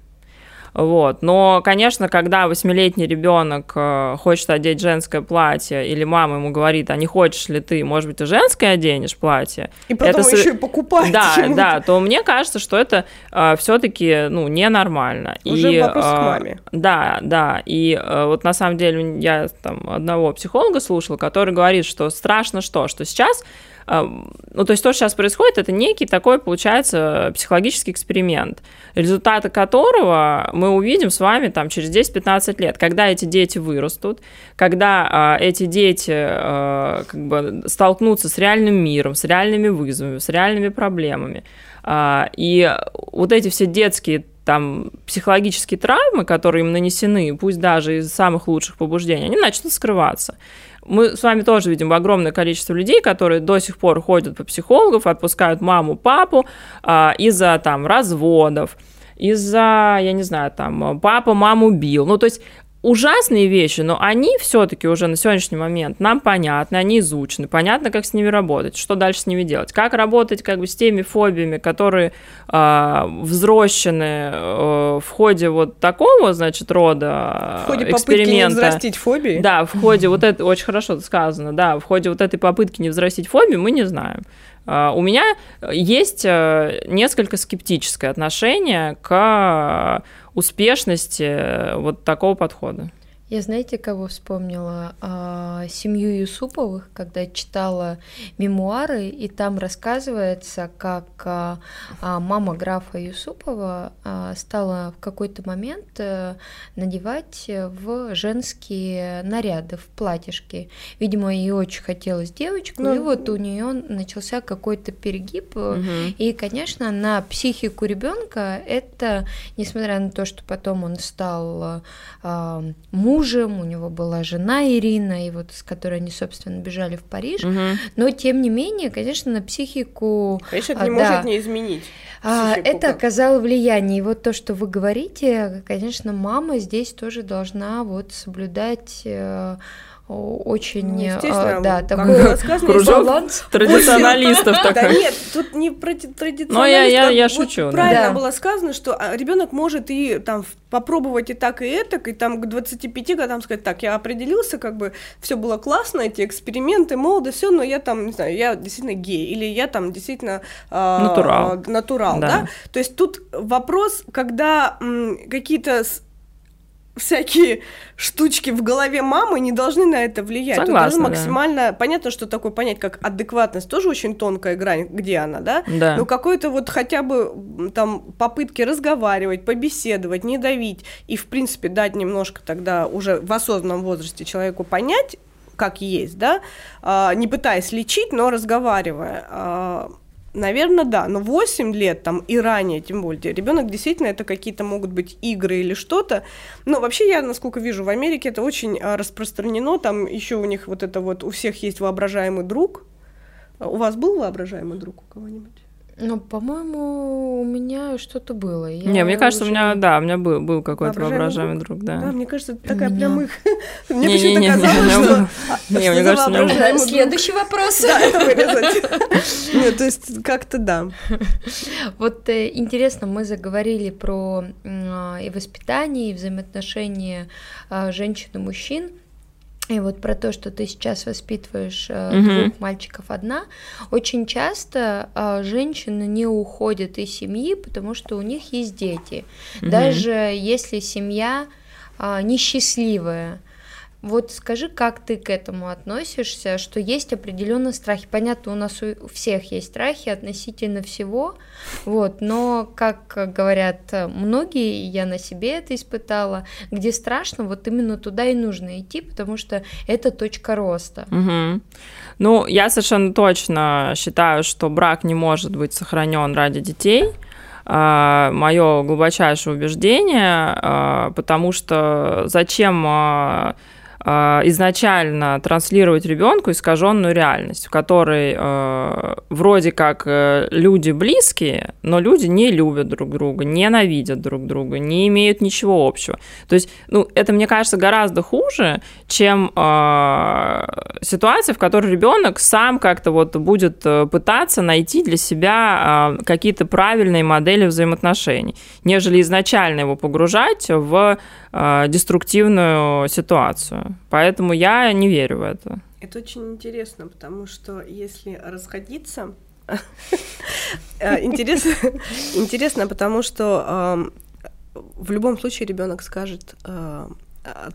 вот. Но, конечно, когда восьмилетний ребенок э, хочет одеть женское платье, или мама ему говорит, а не хочешь ли ты, может быть, ты женское оденешь платье? И потом это... еще и покупать. Да, да, то мне кажется, что это э, все-таки ну, ненормально. Уже и, вопрос э, к маме. Да, да. И э, вот на самом деле я там одного психолога слушала, который говорит, что страшно что, что сейчас ну, то есть то, что сейчас происходит, это некий такой, получается, психологический эксперимент, результаты которого мы увидим с вами там через 10-15 лет, когда эти дети вырастут, когда а, эти дети а, как бы столкнутся с реальным миром, с реальными вызовами, с реальными проблемами. А, и вот эти все детские там психологические травмы, которые им нанесены, пусть даже из самых лучших побуждений, они начнут скрываться мы с вами тоже видим огромное количество людей, которые до сих пор ходят по психологов, отпускают маму, папу а, из-за там разводов, из-за, я не знаю, там, папа маму бил. Ну, то есть ужасные вещи, но они все-таки уже на сегодняшний момент нам понятны, они изучены, понятно, как с ними работать, что дальше с ними делать, как работать как бы с теми фобиями, которые э, взрощены э, в ходе вот такого, значит, рода в ходе эксперимента. не взрастить фобии? Да, в ходе вот это очень хорошо сказано, да, в ходе вот этой попытки не взрастить фобии мы не знаем. Uh, у меня есть uh, несколько скептическое отношение к успешности э, вот такого подхода. Я знаете, кого вспомнила? А, семью Юсуповых, когда читала мемуары, и там рассказывается, как а, а, мама графа Юсупова а, стала в какой-то момент а, надевать в женские наряды, в платьишки. Видимо, ей очень хотелось девочку, ну, и вот у нее начался какой-то перегиб. Угу. И, конечно, на психику ребенка это, несмотря на то, что потом он стал а, мужем, мужем, у него была жена Ирина, и вот с которой они, собственно, бежали в Париж. Угу. Но, тем не менее, конечно, на психику... Конечно, это не а, может не изменить. А, это оказало влияние. И вот то, что вы говорите, конечно, мама здесь тоже должна вот соблюдать э, очень, ну, естественно, да, такой кружок баланс. традиционалистов такой. Да нет, тут не про традиционалистов. Но я, я, я шучу. Правильно было сказано, что а, ребенок может и там попробовать и так, и это, и там к 25 годам сказать, так, я определился, как бы все было классно, эти эксперименты, молодость, все, но я там, не знаю, я действительно гей, или я там действительно э, натурал, натурал да. да? То есть тут вопрос, когда какие-то всякие штучки в голове мамы не должны на это влиять. Согласна, Тут максимально да. понятно, что такое понять, как адекватность тоже очень тонкая грань, где она, да? Да. Но какой-то вот хотя бы там попытки разговаривать, побеседовать, не давить и в принципе дать немножко тогда уже в осознанном возрасте человеку понять, как есть, да, а, не пытаясь лечить, но разговаривая. А, Наверное, да, но 8 лет там и ранее, тем более, ребенок действительно это какие-то могут быть игры или что-то. Но вообще я, насколько вижу, в Америке это очень а, распространено, там еще у них вот это вот, у всех есть воображаемый друг. У вас был воображаемый друг у кого-нибудь? Ну, по-моему, у меня что-то было. Я не, мне кажется, уже... у меня, да, у меня был, был какой-то воображаемый друг, да. Да, мне кажется, это такая прям их... Мне почему-то казалось, что... Не, мне кажется, у меня... Следующий вопрос. Да, это вырезать. Нет, то есть как-то да. Вот э, интересно, мы заговорили про и воспитание, и взаимоотношения а, женщин и мужчин. И вот про то, что ты сейчас воспитываешь э, двух мальчиков одна, очень часто э, женщины не уходят из семьи, потому что у них есть дети. Даже если семья э, несчастливая, вот скажи, как ты к этому относишься, что есть определенные страхи. Понятно, у нас у всех есть страхи относительно всего, вот, но, как говорят многие, я на себе это испытала, где страшно, вот именно туда и нужно идти, потому что это точка роста. Угу. Ну, я совершенно точно считаю, что брак не может быть сохранен ради детей, а, мое глубочайшее убеждение, а, потому что зачем а, изначально транслировать ребенку искаженную реальность, в которой э, вроде как э, люди близкие, но люди не любят друг друга, ненавидят друг друга, не имеют ничего общего. То есть, ну, это, мне кажется, гораздо хуже, чем э, ситуация, в которой ребенок сам как-то вот будет э, пытаться найти для себя э, какие-то правильные модели взаимоотношений, нежели изначально его погружать в э, деструктивную ситуацию. Поэтому я не верю в это. Это очень интересно, потому что если расходиться, э, интересно, интересно, потому что в любом случае ребенок скажет, э,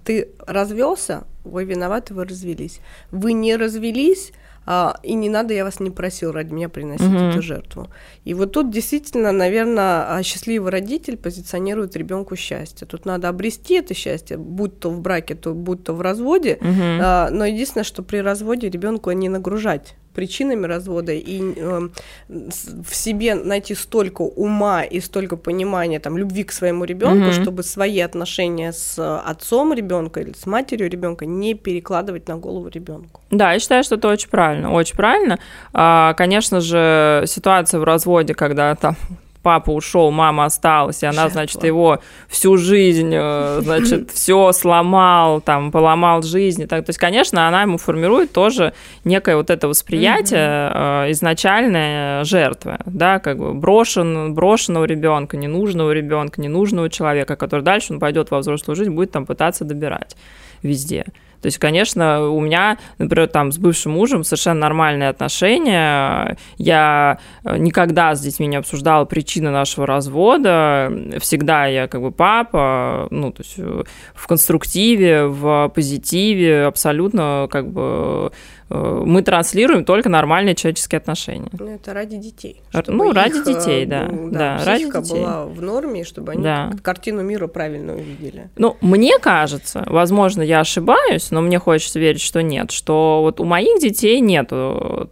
ты развелся, вы виноваты, вы развелись. Вы не развелись, а, и не надо, я вас не просил ради меня приносить mm-hmm. эту жертву. И вот тут действительно, наверное, а, счастливый родитель позиционирует ребенку счастье. Тут надо обрести это счастье, будь то в браке, то будь то в разводе. Mm-hmm. А, но единственное, что при разводе ребенку не нагружать причинами развода и э, в себе найти столько ума и столько понимания, там, любви к своему ребенку, mm-hmm. чтобы свои отношения с отцом ребенка или с матерью ребенка не перекладывать на голову ребенку. Да, я считаю, что это очень правильно, очень правильно. А, конечно же, ситуация в разводе, когда там папа ушел, мама осталась, и она, Жертва. значит, его всю жизнь, э, значит, все сломал, там, поломал жизнь. Так, то есть, конечно, она ему формирует тоже некое вот это восприятие э, изначальной жертвы, да, как бы брошен, брошенного ребенка, ненужного ребенка, ненужного человека, который дальше он пойдет во взрослую жизнь, будет там пытаться добирать везде. То есть, конечно, у меня, например, там с бывшим мужем совершенно нормальные отношения. Я э, никогда с детьми не обсуждала причины нашего развода. Всегда я как бы папа, ну, то есть э, в конструктиве, в позитиве, абсолютно как бы Э, мы транслируем только нормальные человеческие отношения. Ну, это ради детей. Ну, ради их, детей, да. Ну, да, да ради детей. была в норме, чтобы они да. картину мира правильно увидели. Ну, мне кажется, возможно, я ошибаюсь, но мне хочется верить, что нет, что вот у моих детей нет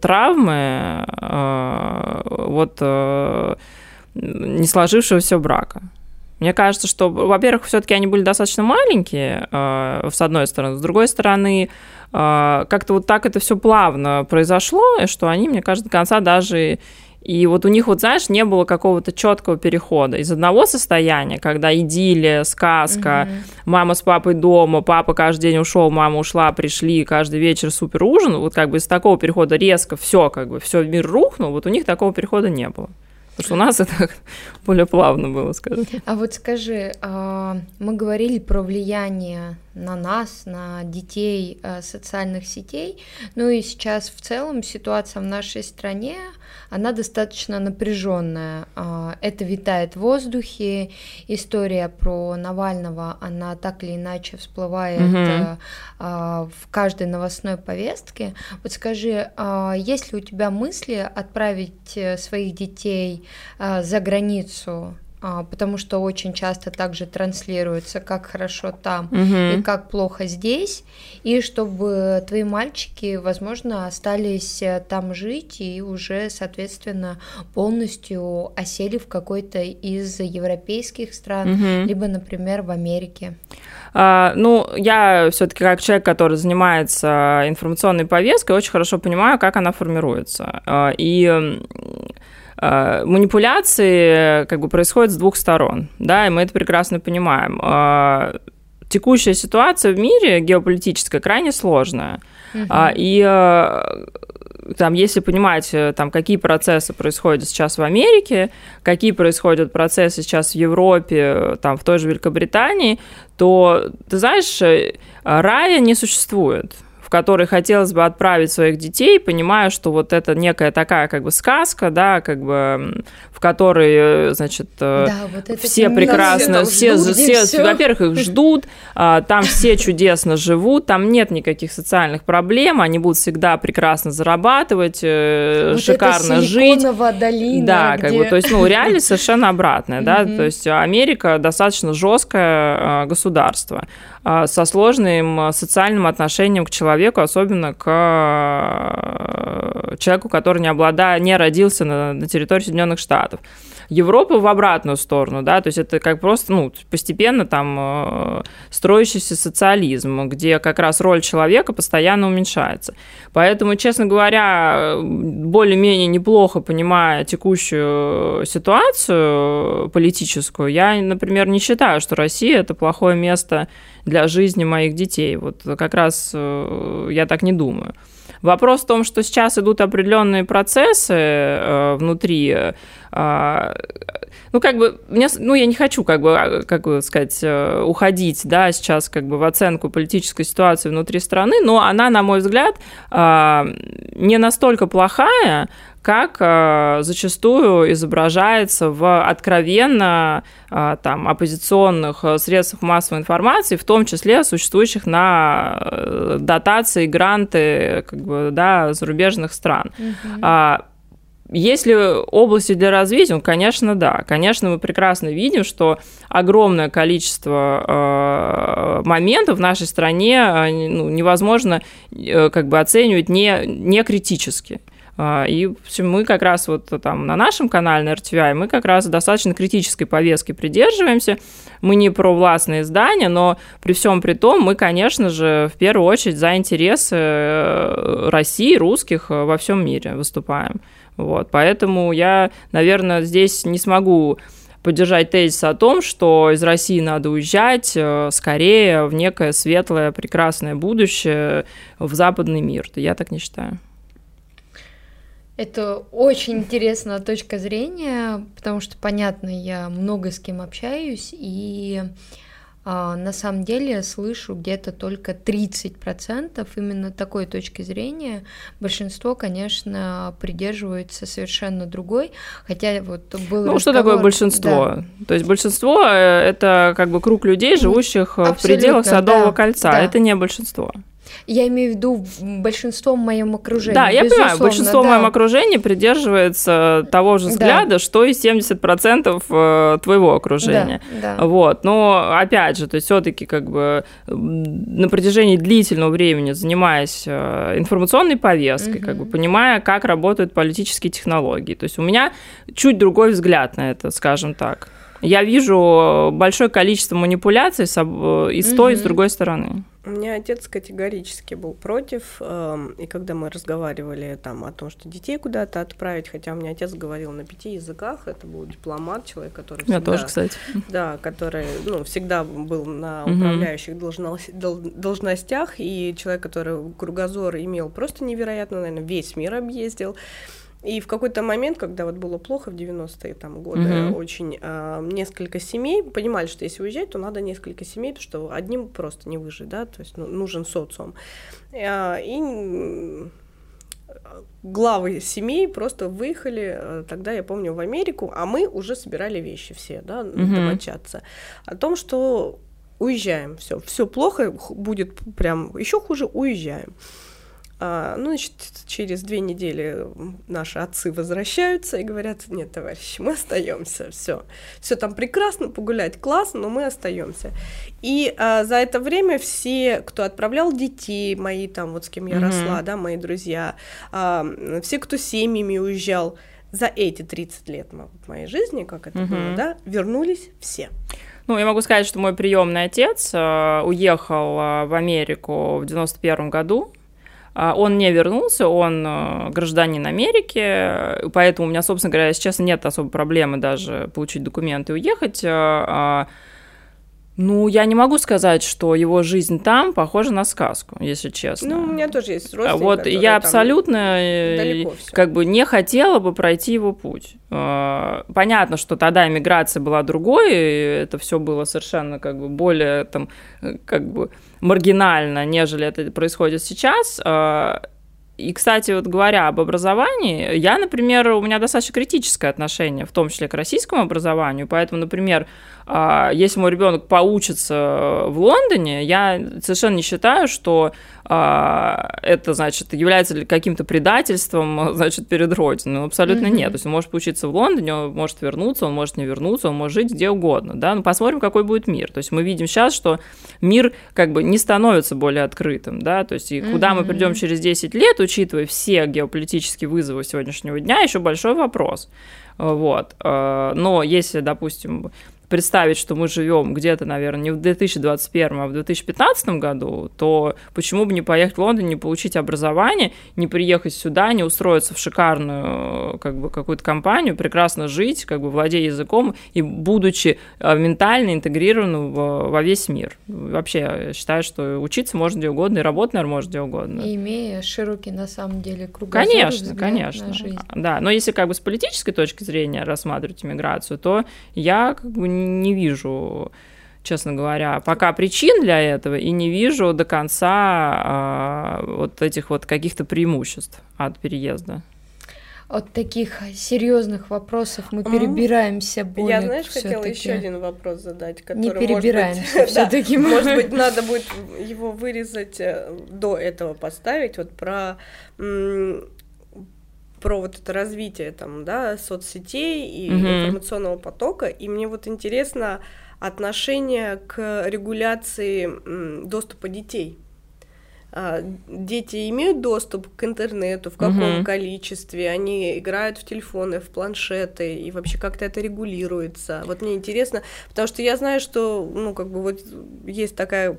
травмы э, вот э, не сложившегося брака. Мне кажется, что, во-первых, все-таки они были достаточно маленькие, э, с одной стороны. С другой стороны, как-то вот так это все плавно произошло, что они, мне кажется, до конца даже и вот у них, вот знаешь, не было какого-то четкого перехода из одного состояния, когда идиллия, сказка, угу. мама с папой дома, папа каждый день ушел, мама ушла, пришли, каждый вечер супер ужин, вот как бы из такого перехода резко все, как бы все мир рухнул, вот у них такого перехода не было. Потому что у нас это более плавно было, скажем. А вот скажи, а, мы говорили про влияние на нас, на детей а, социальных сетей, ну и сейчас в целом ситуация в нашей стране, она достаточно напряженная. А, это витает в воздухе. История про Навального, она так или иначе всплывает угу. в каждой новостной повестке. Вот скажи, а, есть ли у тебя мысли отправить э, своих детей за границу потому что очень часто также транслируется, как хорошо там угу. и как плохо здесь, и чтобы твои мальчики, возможно, остались э, там жить и уже, соответственно, полностью осели в какой-то из европейских стран, угу. либо, например, в Америке. А, ну, я все-таки как человек, который занимается информационной повесткой, очень хорошо понимаю, как она формируется. А, и манипуляции как бы происходят с двух сторон, да, и мы это прекрасно понимаем. Э, текущая ситуация в мире геополитическая крайне сложная, uh-huh. и э, там, если понимать, там, какие процессы происходят сейчас в Америке, какие происходят процессы сейчас в Европе, там, в той же Великобритании, то, ты знаешь, рая не существует который хотелось бы отправить своих детей, понимая, что вот это некая такая как бы сказка, да, как бы в которой, э, значит, э, да, вот все прекрасно, все, ждут, все, все, во-первых, их ждут, а, там все чудесно живут, там нет никаких социальных проблем, они будут всегда прекрасно зарабатывать, э, вот шикарно жить. долина, да, где... как бы, то есть, ну, реальность совершенно обратная, да, то есть Америка достаточно жесткое государство. А, со сложным а, социальным отношением к человеку, особенно к а, человеку, который не обладает, не родился на, на территории Соединенных Штатов. Европа в обратную сторону, да, то есть это как просто, ну, постепенно там строящийся социализм, где как раз роль человека постоянно уменьшается. Поэтому, честно говоря, более-менее неплохо понимая текущую ситуацию политическую, я, например, не считаю, что Россия это плохое место для жизни моих детей. Вот как раз э, я так не думаю. Вопрос в том, что сейчас идут определенные процессы э, внутри. Э, ну, как бы, мне, ну, я не хочу, как бы, а, как бы сказать, э, уходить, да, сейчас, как бы, в оценку политической ситуации внутри страны, но она, на мой взгляд, э, не настолько плохая, как э, зачастую изображается в откровенно э, там, оппозиционных э, средствах массовой информации, в том числе существующих на э, дотации, гранты как бы, да, зарубежных стран. Угу. Есть ли области для развития? Ну, конечно, да. Конечно, мы прекрасно видим, что огромное количество э, моментов в нашей стране ну, невозможно э, как бы оценивать не, не критически. А, и мы как раз вот там на нашем канале, на RTVI, мы как раз достаточно критической повестки придерживаемся. Мы не про властные издания, но при всем при том мы, конечно же, в первую очередь за интересы э, России, русских э, во всем мире выступаем. Вот, поэтому я, наверное, здесь не смогу поддержать тезис о том, что из России надо уезжать э, скорее в некое светлое, прекрасное будущее в западный мир. Я так не считаю. Это очень интересная точка зрения, потому что, понятно, я много с кем общаюсь, и а, на самом деле слышу где-то только 30% именно такой точки зрения. Большинство, конечно, придерживается совершенно другой, хотя вот был Ну, разговор... что такое большинство? Да. То есть большинство э, — это как бы круг людей, живущих Абсолютно, в пределах Садового да, кольца, да. это не большинство. Я имею в виду большинство в моем окружении. Да, я понимаю, большинство да. в моем окружении придерживается того же взгляда, да. что и 70% э, твоего окружения. Да, да. Вот. Но опять же, то есть все-таки как бы на протяжении длительного времени занимаясь э, информационной повесткой, угу. как бы понимая, как работают политические технологии. То есть у меня чуть другой взгляд на это, скажем так. Я вижу большое количество манипуляций с, и с той, и с другой стороны. У меня отец категорически был против, эм, и когда мы разговаривали там о том, что детей куда-то отправить, хотя у меня отец говорил на пяти языках, это был дипломат, человек, который всегда... Я тоже, кстати. Да, который, ну, всегда был на управляющих должностях, и человек, который кругозор имел просто невероятно, наверное, весь мир объездил, и в какой-то момент, когда вот было плохо в 90-е там, годы, mm-hmm. очень э, несколько семей понимали, что если уезжать, то надо несколько семей, потому что одним просто не выжить, да, то есть ну, нужен социум. Э, и главы семей просто выехали, э, тогда я помню, в Америку, а мы уже собирали вещи все, да, mm-hmm. домочадцы, о том, что уезжаем, все, все плохо, будет прям еще хуже, уезжаем. А, ну, значит, через две недели наши отцы возвращаются и говорят, нет, товарищи, мы остаемся, все, все там прекрасно, погулять классно, но мы остаемся. И а, за это время все, кто отправлял детей, мои там, вот с кем я mm-hmm. росла, да, мои друзья, а, все, кто семьями уезжал, за эти 30 лет моей жизни, как это mm-hmm. было, да, вернулись все. Ну, я могу сказать, что мой приемный отец э, уехал э, в Америку в 91 году, он не вернулся, он э, гражданин Америки, поэтому у меня, собственно говоря, сейчас нет особой проблемы даже получить документы и уехать. Э, а, ну, я не могу сказать, что его жизнь там похожа на сказку, если честно. Ну, у меня тоже есть родственники, Вот я абсолютно э, как бы не хотела бы пройти его путь. Понятно, что тогда иммиграция была другой, и это все было совершенно как бы более там как бы маргинально, нежели это происходит сейчас. А, и, кстати, вот говоря об образовании, я, например, у меня достаточно критическое отношение, в том числе к российскому образованию, поэтому, например, если мой ребенок поучится в Лондоне, я совершенно не считаю, что а, это, значит, является каким-то предательством, значит, перед Родиной. Ну, абсолютно mm-hmm. нет. То есть он может поучиться в Лондоне, он может вернуться, он может не вернуться, он может жить где угодно, да. Ну, посмотрим, какой будет мир. То есть мы видим сейчас, что мир как бы не становится более открытым, да, то есть и куда mm-hmm. мы придем через 10 лет, учитывая все геополитические вызовы сегодняшнего дня, еще большой вопрос. Вот. А, но если, допустим, представить, что мы живем где-то, наверное, не в 2021, а в 2015 году, то почему бы не поехать в Лондон, не получить образование, не приехать сюда, не устроиться в шикарную как бы, какую-то компанию, прекрасно жить, как бы владея языком и будучи а, ментально интегрированным во весь мир. Вообще, я считаю, что учиться можно где угодно, и работать, наверное, можно где угодно. И имея широкий, на самом деле, кругозор Конечно, конечно. На жизнь. Да, но если как бы с политической точки зрения рассматривать иммиграцию, то я как бы не вижу честно говоря, пока причин для этого и не вижу до конца э, вот этих вот каких-то преимуществ от переезда. От таких серьезных вопросов мы перебираемся более. Я, знаешь, хотела еще один вопрос задать, который не перебираемся все-таки. Может быть, надо будет его вырезать э, до этого поставить вот про про вот это развитие там, да, соцсетей и угу. информационного потока, и мне вот интересно отношение к регуляции доступа детей. А, дети имеют доступ к интернету, в каком угу. количестве, они играют в телефоны, в планшеты, и вообще как-то это регулируется. Вот мне интересно, потому что я знаю, что, ну, как бы вот есть такая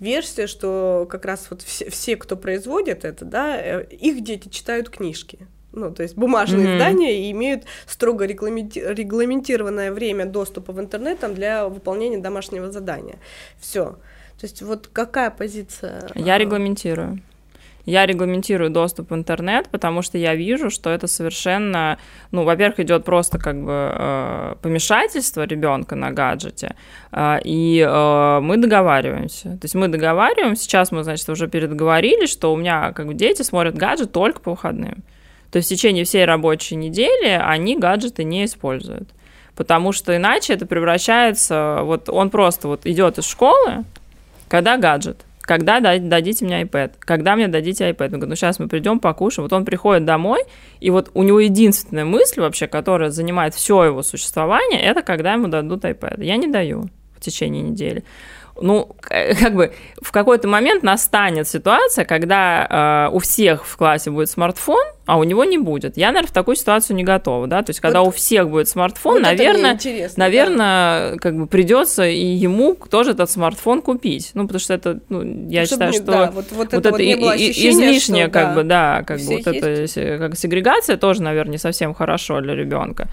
версия, что как раз вот все, все кто производит это, да, э, их дети читают книжки ну, то есть бумажные mm-hmm. издания имеют строго регламенти- регламентированное время доступа в интернет там, для выполнения домашнего задания. Все. То есть вот какая позиция? Я регламентирую. Я регламентирую доступ в интернет, потому что я вижу, что это совершенно, ну, во-первых, идет просто как бы э, помешательство ребенка на гаджете, э, и э, мы договариваемся. То есть мы договариваемся, сейчас мы, значит, уже передоговорились, что у меня как бы дети смотрят гаджет только по выходным. То есть в течение всей рабочей недели они гаджеты не используют. Потому что иначе это превращается, вот он просто вот идет из школы, когда гаджет, когда дадите мне iPad, когда мне дадите iPad. Он говорит, ну сейчас мы придем, покушаем. Вот он приходит домой, и вот у него единственная мысль вообще, которая занимает все его существование, это когда ему дадут iPad. Я не даю в течение недели ну, как бы в какой-то момент настанет ситуация, когда э, у всех в классе будет смартфон, а у него не будет. Я, наверное, в такую ситуацию не готова, да, то есть когда вот, у всех будет смартфон, вот наверное, наверное, да. как бы придется и ему тоже этот смартфон купить, ну, потому что это, ну, я Чтобы считаю, что да, вот, вот, вот это, вот и, и, излишнее, что, как да, бы, да, как бы вот есть. это, как сегрегация тоже, наверное, не совсем хорошо для ребенка.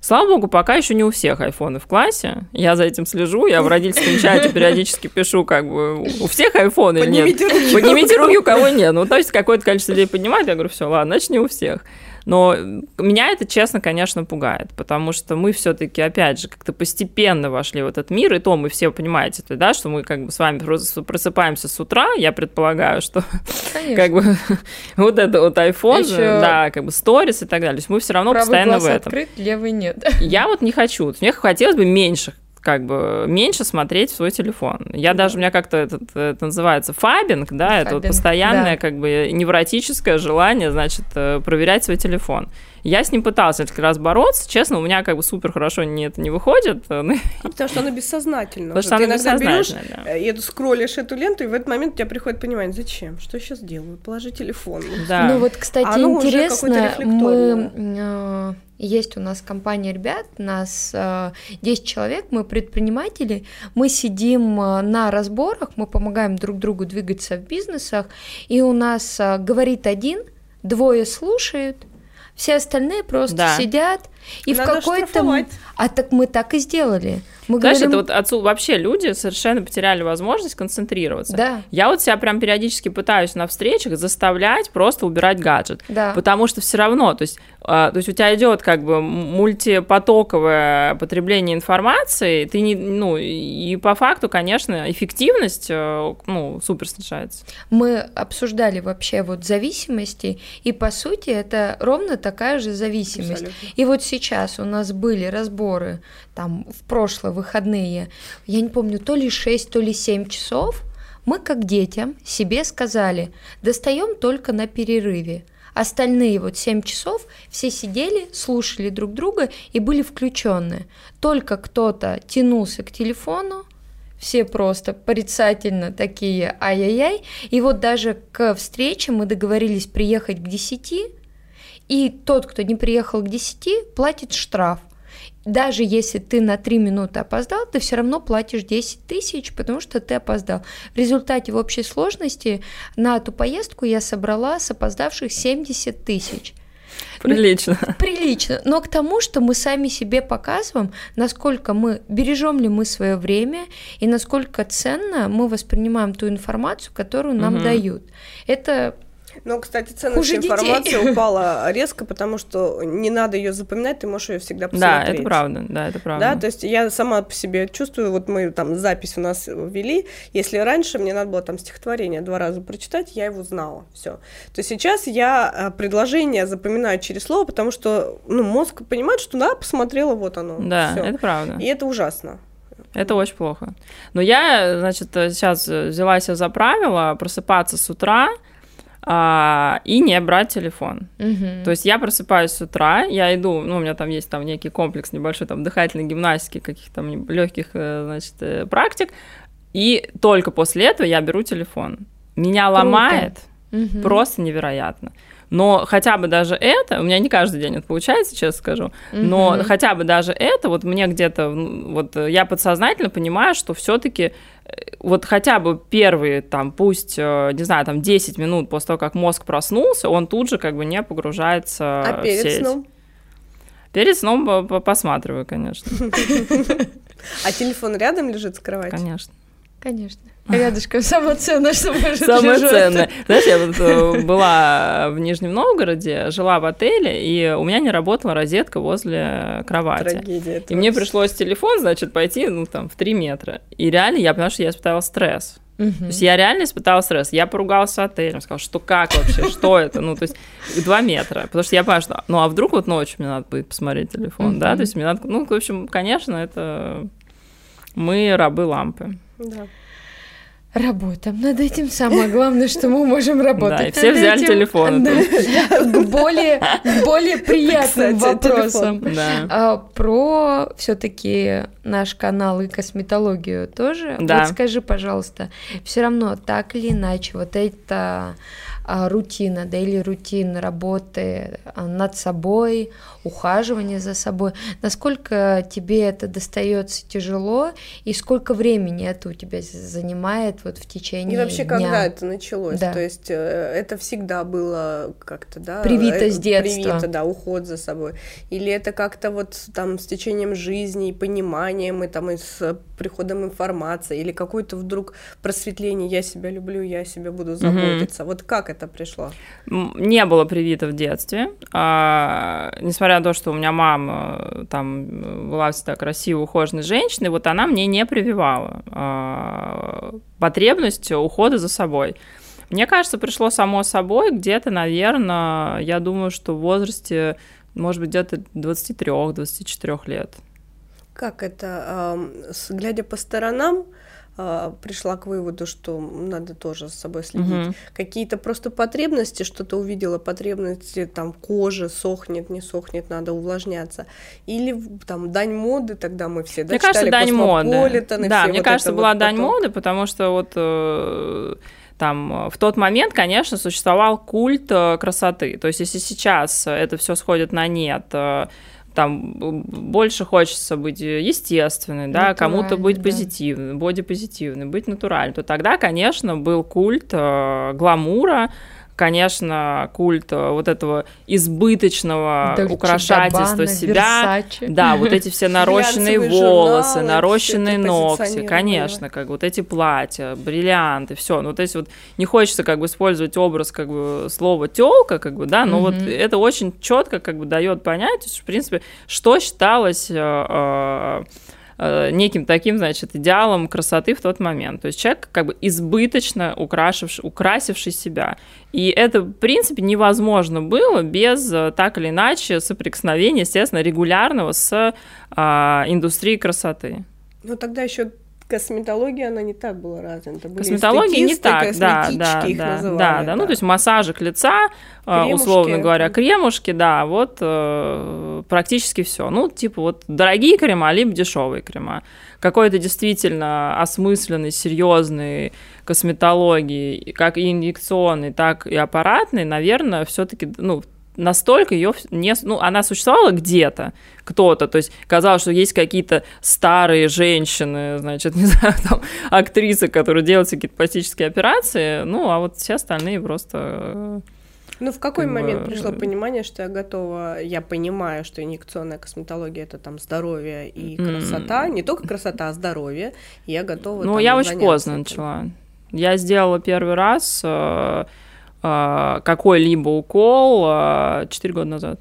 Слава богу, пока еще не у всех айфоны в классе. Я за этим слежу, я в родительском чате периодически пишу, как бы, у всех айфоны или нет. Поднимите руки, у кого нет. Ну, то есть какое-то количество людей поднимает, я говорю, все, ладно, значит, не у всех. Но меня это, честно, конечно, пугает, потому что мы все-таки, опять же, как-то постепенно вошли в этот мир, и то мы все понимаете, да, что мы как бы с вами просыпаемся с утра, я предполагаю, что конечно. как бы вот это вот iPhone, Еще... да, как бы сторис и так далее, то есть мы все равно Правый постоянно в этом. открыт, левый нет. Я вот не хочу, мне хотелось бы меньше как бы меньше смотреть в свой телефон. Я даже, у меня как-то это, это называется фабинг, да, фабинг, это вот постоянное да. как бы невротическое желание, значит, э, проверять свой телефон. Я с ним пытался несколько раз бороться, честно, у меня как бы супер хорошо не, это не выходит. Ну, а потому что оно бессознательно. Потому что оно ты иногда берешь, да. и скроллишь эту ленту, и в этот момент у тебя приходит понимание, зачем, что я сейчас делаю, положи телефон. Да. Ну вот, кстати, а интересно, мы э, есть у нас компания ребят, нас 10 э, человек, мы предприниматели, мы сидим э, на разборах, мы помогаем друг другу двигаться в бизнесах, и у нас говорит один, двое слушают, все остальные просто да. сидят и Надо в какой-то... А так мы так и сделали. Мы Знаешь, говорим... это вот отцу вообще люди совершенно потеряли возможность концентрироваться. Да. Я вот себя прям периодически пытаюсь на встречах заставлять просто убирать гаджет. Да. Потому что все равно, то есть, э, то есть у тебя идет как бы мультипотоковое потребление информации, ты не, ну, и по факту, конечно, эффективность, э, ну, супер снижается. Мы обсуждали вообще вот зависимости, и по сути это ровно такая же зависимость. Абсолютно. И вот сейчас у нас были разборы там в прошлые выходные, я не помню, то ли 6, то ли 7 часов, мы как детям себе сказали, достаем только на перерыве. Остальные вот 7 часов все сидели, слушали друг друга и были включены. Только кто-то тянулся к телефону, все просто порицательно такие ай-яй-яй. И вот даже к встрече мы договорились приехать к 10, и тот, кто не приехал к 10, платит штраф даже если ты на 3 минуты опоздал, ты все равно платишь 10 тысяч, потому что ты опоздал. В результате в общей сложности на эту поездку я собрала с опоздавших 70 тысяч. Прилично. Прилично. Но к тому, что мы сами себе показываем, насколько мы бережем ли мы свое время и насколько ценно мы воспринимаем ту информацию, которую нам угу. дают. Это ну, кстати, ценность Хуже информации детей. упала резко, потому что не надо ее запоминать, ты можешь ее всегда посмотреть. Да, это правда, да, это правда. Да, то есть я сама по себе чувствую, вот мы там запись у нас вели, если раньше мне надо было там стихотворение два раза прочитать, я его знала, все. То сейчас я э, предложение запоминаю через слово, потому что, ну, мозг понимает, что да, посмотрела, вот оно. Да, всё. это правда. И это ужасно. Это очень плохо. Но я, значит, сейчас взяла себе за правило просыпаться с утра, а, и не брать телефон. Угу. То есть я просыпаюсь с утра, я иду, ну, у меня там есть там некий комплекс небольшой там дыхательной гимнастики, каких-то там легких, э, значит, э, практик, и только после этого я беру телефон. Меня Круто. ломает угу. просто невероятно. Но хотя бы даже это, у меня не каждый день это получается, честно скажу, но хотя бы даже это, вот мне где-то, вот я подсознательно понимаю, что все-таки вот хотя бы первые, там, пусть, э, не знаю, там, 10 минут после того, как мозг проснулся, он тут же как бы не погружается а перед в сеть. сном? Перед сном посматриваю, конечно. А телефон рядом лежит с кроватью? Конечно. Конечно. Рядышком самое ценное, что может Самое лежать. ценное. Знаешь, я вот э, была в Нижнем Новгороде, жила в отеле, и у меня не работала розетка возле кровати. Трагедия. И мне пришлось телефон, значит, пойти, ну, там, в 3 метра. И реально я поняла, что я испытала стресс. Угу. То есть я реально испытала стресс. Я поругалась с отелем, сказала, что как вообще, что это? Ну, то есть два метра. Потому что я понимаю, что, ну, а вдруг вот ночью мне надо будет посмотреть телефон, да? То есть мне надо, ну, в общем, конечно, это мы рабы лампы. Да. Работаем над этим. Самое главное, что мы можем работать. Да, и все взяли этим. телефон. Да, к более, более приятным Кстати, вопросам. Да. А, про все-таки наш канал и косметологию тоже. Да. Вот скажи, пожалуйста, все равно так или иначе, вот это рутина, да, или рутина работы а, над собой, ухаживание за собой, насколько тебе это достается тяжело и сколько времени это у тебя занимает вот в течение И вообще, дня? когда это началось? Да. То есть э, это всегда было как-то, да? Привито э, с детства. Привито, да, уход за собой. Или это как-то вот там с течением жизни и пониманием, и там и с приходом информации, или какое-то вдруг просветление, я себя люблю, я о себе буду заботиться. Вот как это пришло? М, Не было привито в детстве. А, несмотря на то, что у меня мама э, там э, была всегда красивой, ухоженной женщиной, вот она мне не прививала а, потребность ухода за собой. Мне кажется, пришло само собой где-то, наверное, я думаю, что в возрасте, может быть, где-то 23-24 лет. Как это, глядя по сторонам, а, пришла к выводу, что надо тоже за собой следить. Мгм. Какие-то просто потребности, что-то увидела, потребности, там, кожа сохнет, не сохнет, надо увлажняться. Или там дань моды, тогда мы все, да, Мне кажется, читали дань моды. Да, мне вот кажется, была вот дань потом. моды, потому что вот э, там в тот момент, конечно, существовал культ э, красоты. То есть, если сейчас это все сходит на нет, э, там больше хочется быть естественной, да, кому-то быть да. позитивной, бодипозитивной, быть натуральной, то тогда, конечно, был культ э, гламура, конечно, культ э, вот этого избыточного Дольче украшательства Габбана, себя. Версаче. Да, вот эти все нарощенные волосы, журналы, нарощенные ногти, конечно, как вот эти платья, бриллианты, все. Ну, то есть вот не хочется как бы использовать образ как бы слова тёлка, как бы, да, но вот Мгм. это очень четко как бы дает понять, в принципе, что считалось э, э, неким таким, значит, идеалом красоты в тот момент. То есть человек как бы избыточно украшивший, украсивший себя. И это, в принципе, невозможно было без э, так или иначе соприкосновения, естественно, регулярного с а, индустрией красоты. Ну, тогда еще косметология, она не так была развита. Были Косметология не так, да, да, да, называли, да, да, ну то есть массажик лица, э, Кремушки. условно говоря, кремушки, да, вот э, практически все. Ну типа вот дорогие крема, либо дешевые крема. Какой-то действительно осмысленный, серьезный косметологии, как и инъекционный, так и аппаратный, наверное, все-таки, ну настолько ее не... Ну, она существовала где-то, кто-то, то есть казалось, что есть какие-то старые женщины, значит, не знаю, там, актрисы, которые делают какие-то пластические операции, ну, а вот все остальные просто... э, Ну, в какой как бы, момент пришло э, понимание, что я готова, я понимаю, что инъекционная косметология это там здоровье и красота, не только красота, а здоровье, и я готова. Ну, я очень поздно этим. начала. Я сделала первый раз э, какой-либо укол э, 4 года назад.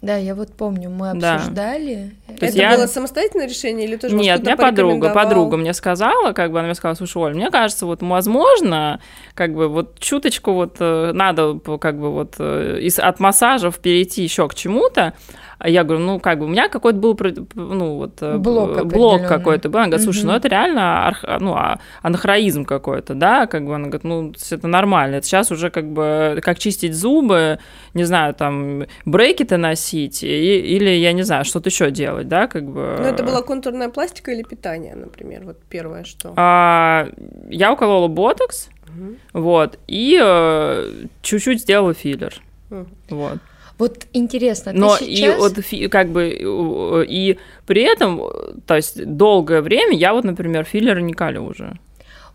Да, я вот помню, мы Да. обсуждали. То есть Это я- было самостоятельное решение или тоже Нет, мне подруга, подруга мне сказала, как бы она мне сказала, слушай, Оль, мне кажется, вот возможно, как бы вот чуточку вот э, надо как бы вот э, из, от массажев перейти еще к чему-то. А я говорю, ну как бы у меня какой-то был, ну вот э, Блок б- определённый. какой-то был. Она говорит, слушай, ну это реально арх- ну, а- анахроизм какой-то, да, как бы она говорит, ну это нормально, это сейчас уже как бы как чистить зубы, не знаю, там брекеты носить и- или я не знаю, что-то еще делать, да, как бы. Ну, это была контурная пластика или питание, например, вот первое, что. А, я уколола ботокс, Мгм. вот, и э, чуть-чуть сделала филлер. Мгм. Вот. Вот интересно, Но ты и сейчас... вот как бы и при этом, то есть долгое время я вот, например, филлеры не колю уже.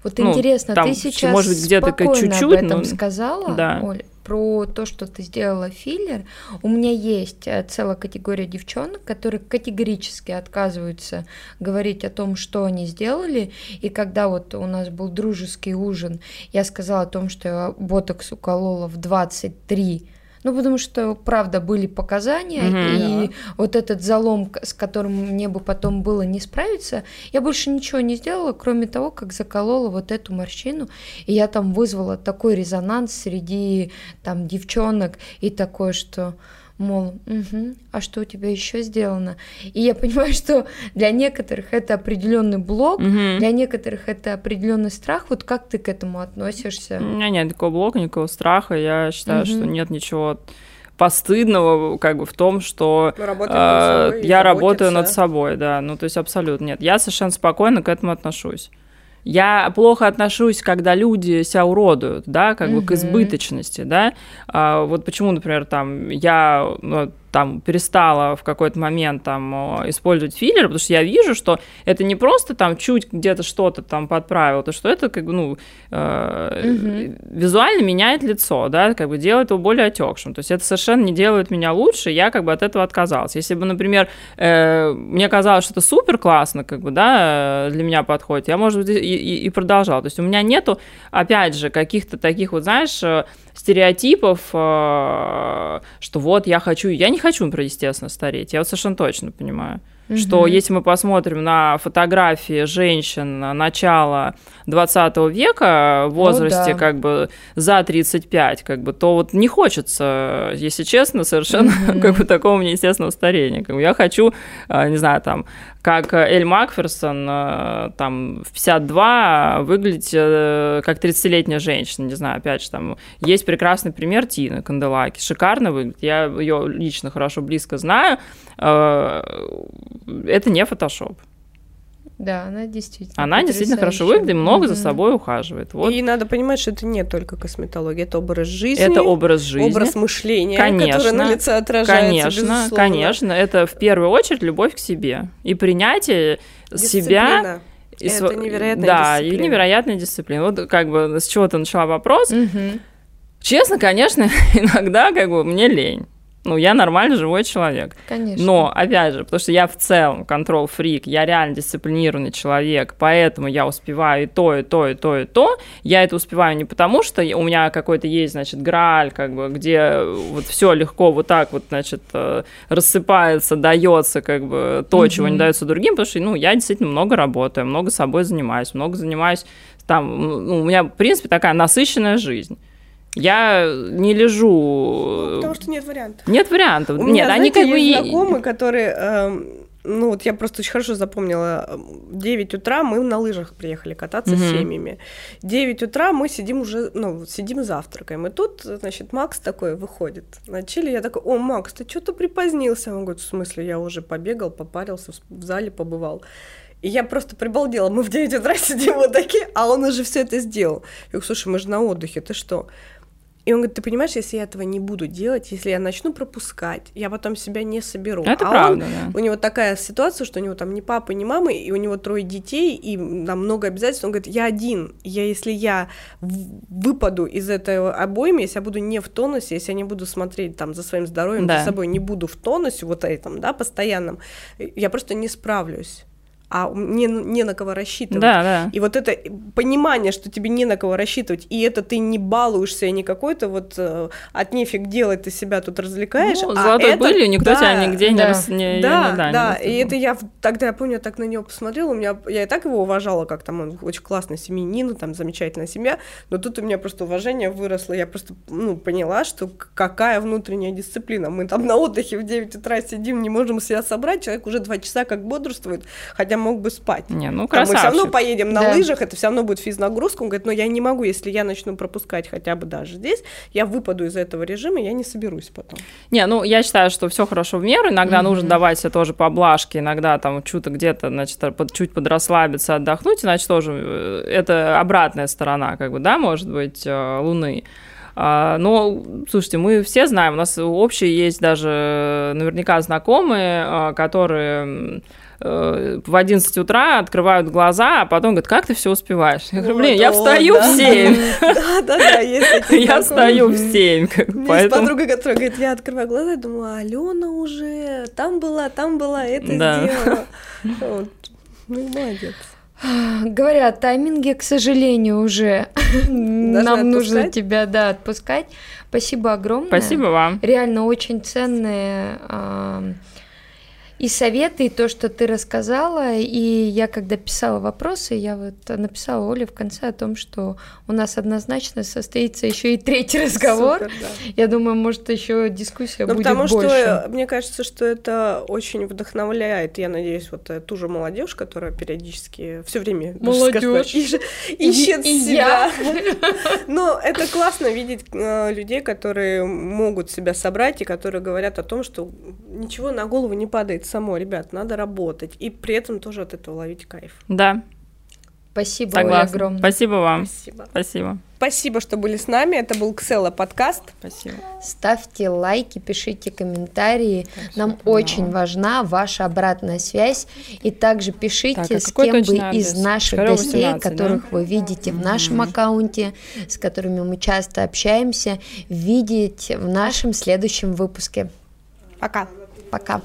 Вот Ну, интересно, там, ты сейчас может быть, где-то чуть-чуть, об этом но- сказала, да. Оль, про то, что ты сделала филлер. У меня есть э, целая категория девчонок, которые категорически отказываются говорить о том, что они сделали. И когда вот у нас был дружеский ужин, я сказала о том, что я ботокс уколола в 23 ну, потому что, правда, были показания, Мгм. и вот этот залом, с которым мне бы потом было не справиться, я больше ничего не сделала, кроме того, как заколола вот эту морщину, и я там вызвала такой резонанс среди там девчонок и такое, что мол, «Мгм, а что у тебя еще сделано? И я понимаю, что для некоторых это определенный блок, Мгм. для некоторых это определенный страх. Вот как ты к этому относишься? У меня нет никакого блока, никакого страха. Я считаю, что Мгм. нет ничего постыдного как бы в том, что э, собой я работаю над собой, да. Ну, то есть абсолютно нет. Я совершенно спокойно к этому отношусь. Я плохо отношусь, когда люди себя уродуют, да, как бы к избыточности, да. А, вот почему, например, там я ну, там перестала в какой-то момент там использовать филлер, потому что я вижу, что это не просто там чуть где-то что-то там подправил, то что это как бы, ну, э, угу. визуально меняет лицо, да, как бы делает его более отекшим. То есть это совершенно не делает меня лучше, я как бы от этого отказалась. Если бы, например, э, мне казалось, что это супер классно, как бы, да, для меня подходит, я, может быть, и, и, и продолжала. То есть у меня нету, опять же, каких-то таких вот, знаешь, э, стереотипов, э, что вот я хочу, я не хочу, например, естественно, стареть, я вот совершенно точно понимаю. Угу. Что если мы посмотрим на фотографии женщин начала 20 века в возрасте ну, да. как бы за 35, как бы, то вот не хочется, если честно, совершенно угу. как бы такого неестественного старения. Как бы я хочу, э, не знаю, там, как Эль Макферсон э, там в 52 выглядеть э, как 30-летняя женщина, не знаю, опять же, там есть прекрасный пример Тины Канделаки, шикарно выглядит, я ее лично хорошо близко знаю, э, это не фотошоп. Да, она действительно. Она действительно хорошо выглядит и много mm-hmm. за собой ухаживает. Вот. И надо понимать, что это не только косметология, это образ жизни. Это образ жизни. Образ мышления, конечно, который на лице отражается. Конечно, безусловно. конечно. Это в первую очередь любовь к себе. И принятие Дисциплина. себя. И это невероятная да, дисциплина. и невероятная дисциплина. Вот как бы с чего ты начала вопрос. Угу. Честно, конечно, иногда как бы мне лень. Ну, я нормальный живой человек. Конечно. Но, опять же, потому что я в целом контрол-фрик, я реально дисциплинированный человек, поэтому я успеваю и то, и то, и то, и то. Я это успеваю не потому, что у меня какой-то есть, значит, граль, как бы, где вот все легко вот так вот, значит, э, рассыпается, дается, как бы, то, mm-hmm. чего не дается другим, потому что, ну, я действительно много работаю, много собой занимаюсь, много занимаюсь там, ну, у меня, в принципе, такая насыщенная жизнь. Я не лежу. Ну, потому что нет вариантов. Нет вариантов. У нет, меня, они знаете, как есть бы. знакомые, которые. Э, ну вот я просто очень хорошо запомнила. 9 утра мы на лыжах приехали кататься угу. с семьями. 9 утра мы сидим уже, ну, сидим завтракаем. И тут, значит, Макс такой выходит на чили. Я такой, о, Макс, ты что-то припозднился. Он говорит, в смысле, я уже побегал, попарился, в зале побывал. И я просто прибалдела. Мы в 9 утра сидим вот такие, а он уже все это сделал. Я говорю, слушай, мы же на отдыхе, ты что? И он говорит, ты понимаешь, если я этого не буду делать, если я начну пропускать, я потом себя не соберу. Это а правда, он, да. У него такая ситуация, что у него там ни папы, ни мамы, и у него трое детей, и там много обязательств. Он говорит, я один. Я, если я выпаду из этой обоймы, если я буду не в тонусе, если я не буду смотреть там за своим здоровьем, да. за собой, не буду в тонусе вот этом, да, постоянном, я просто не справлюсь а не, не на кого рассчитывать. Да, да. И вот это понимание, что тебе не на кого рассчитывать, и это ты не балуешься, и не какой-то вот э, от нефиг делать, ты себя тут развлекаешь. Ну, а золотой это, былью никто да, тебя нигде да, не, рас, не Да, не, да, да, не и это я тогда, я помню, я так на него посмотрела, у меня, я и так его уважала, как там он очень классный семьянин, там замечательная семья, но тут у меня просто уважение выросло, я просто, ну, поняла, что какая внутренняя дисциплина. Мы там на отдыхе в 9 утра сидим, не можем себя собрать, человек уже два часа как бодрствует, хотя мог бы спать. Не, ну Там мы красавчик. все равно поедем на Да. лыжах, это все равно будет физнагрузка. Он говорит, но я не могу, если я начну пропускать хотя бы даже здесь, я выпаду из этого режима, я не соберусь потом. Не, ну я считаю, что все хорошо в меру. Иногда Мгм. нужно давать себе тоже поблажки, иногда там что-то где-то, значит, под, чуть подрасслабиться, отдохнуть, иначе тоже э, это обратная сторона, как бы, да, может быть, э, Луны. А, Но, слушайте, мы все знаем, у нас общие есть даже э, наверняка знакомые, которые э, в 11 утра открывают глаза, а потом говорят, как ты все успеваешь? Я говорю, блин, Вот, я о, встаю да. в 7. Да, да, да, есть Я встаю в 7. как бы, У меня есть подруга, которая говорит, я открываю глаза и думаю, «А Алена уже там была, там была, это сделала. Ну, молодец. Говорят, тайминги, к сожалению, уже нам нужно отпускать? тебя, да, отпускать. Спасибо огромное. Спасибо вам. Реально очень ценные а, и советы, и то, что ты рассказала. И я, когда писала вопросы, я вот написала Оле в конце о том, что у нас однозначно состоится еще и третий разговор. Супер, да. Я думаю, может, еще дискуссия Ну, будет потому больше. что мне кажется, что это очень вдохновляет. Я надеюсь, вот э, ту же молодежь, которая периодически все время Молодежь. ищет, и себя. Но это классно видеть э, людей, которые могут себя собрать и которые говорят о том, что ничего на голову не падает само, ребят, надо работать и при этом тоже от этого ловить кайф. Да. Спасибо, Согласна. Огромное. Спасибо вам. Спасибо. Спасибо. Спасибо, что были с нами. Это был Ксела подкаст. Спасибо. Ставьте лайки, пишите комментарии. Так, Нам очень важна ваша обратная связь. И также пишите, так, а с кем бы из наших Второго гостей, 17, которых да? вы видите в нашем mm-hmm. аккаунте, с которыми мы часто общаемся, видеть в нашем следующем выпуске. Пока. Пока.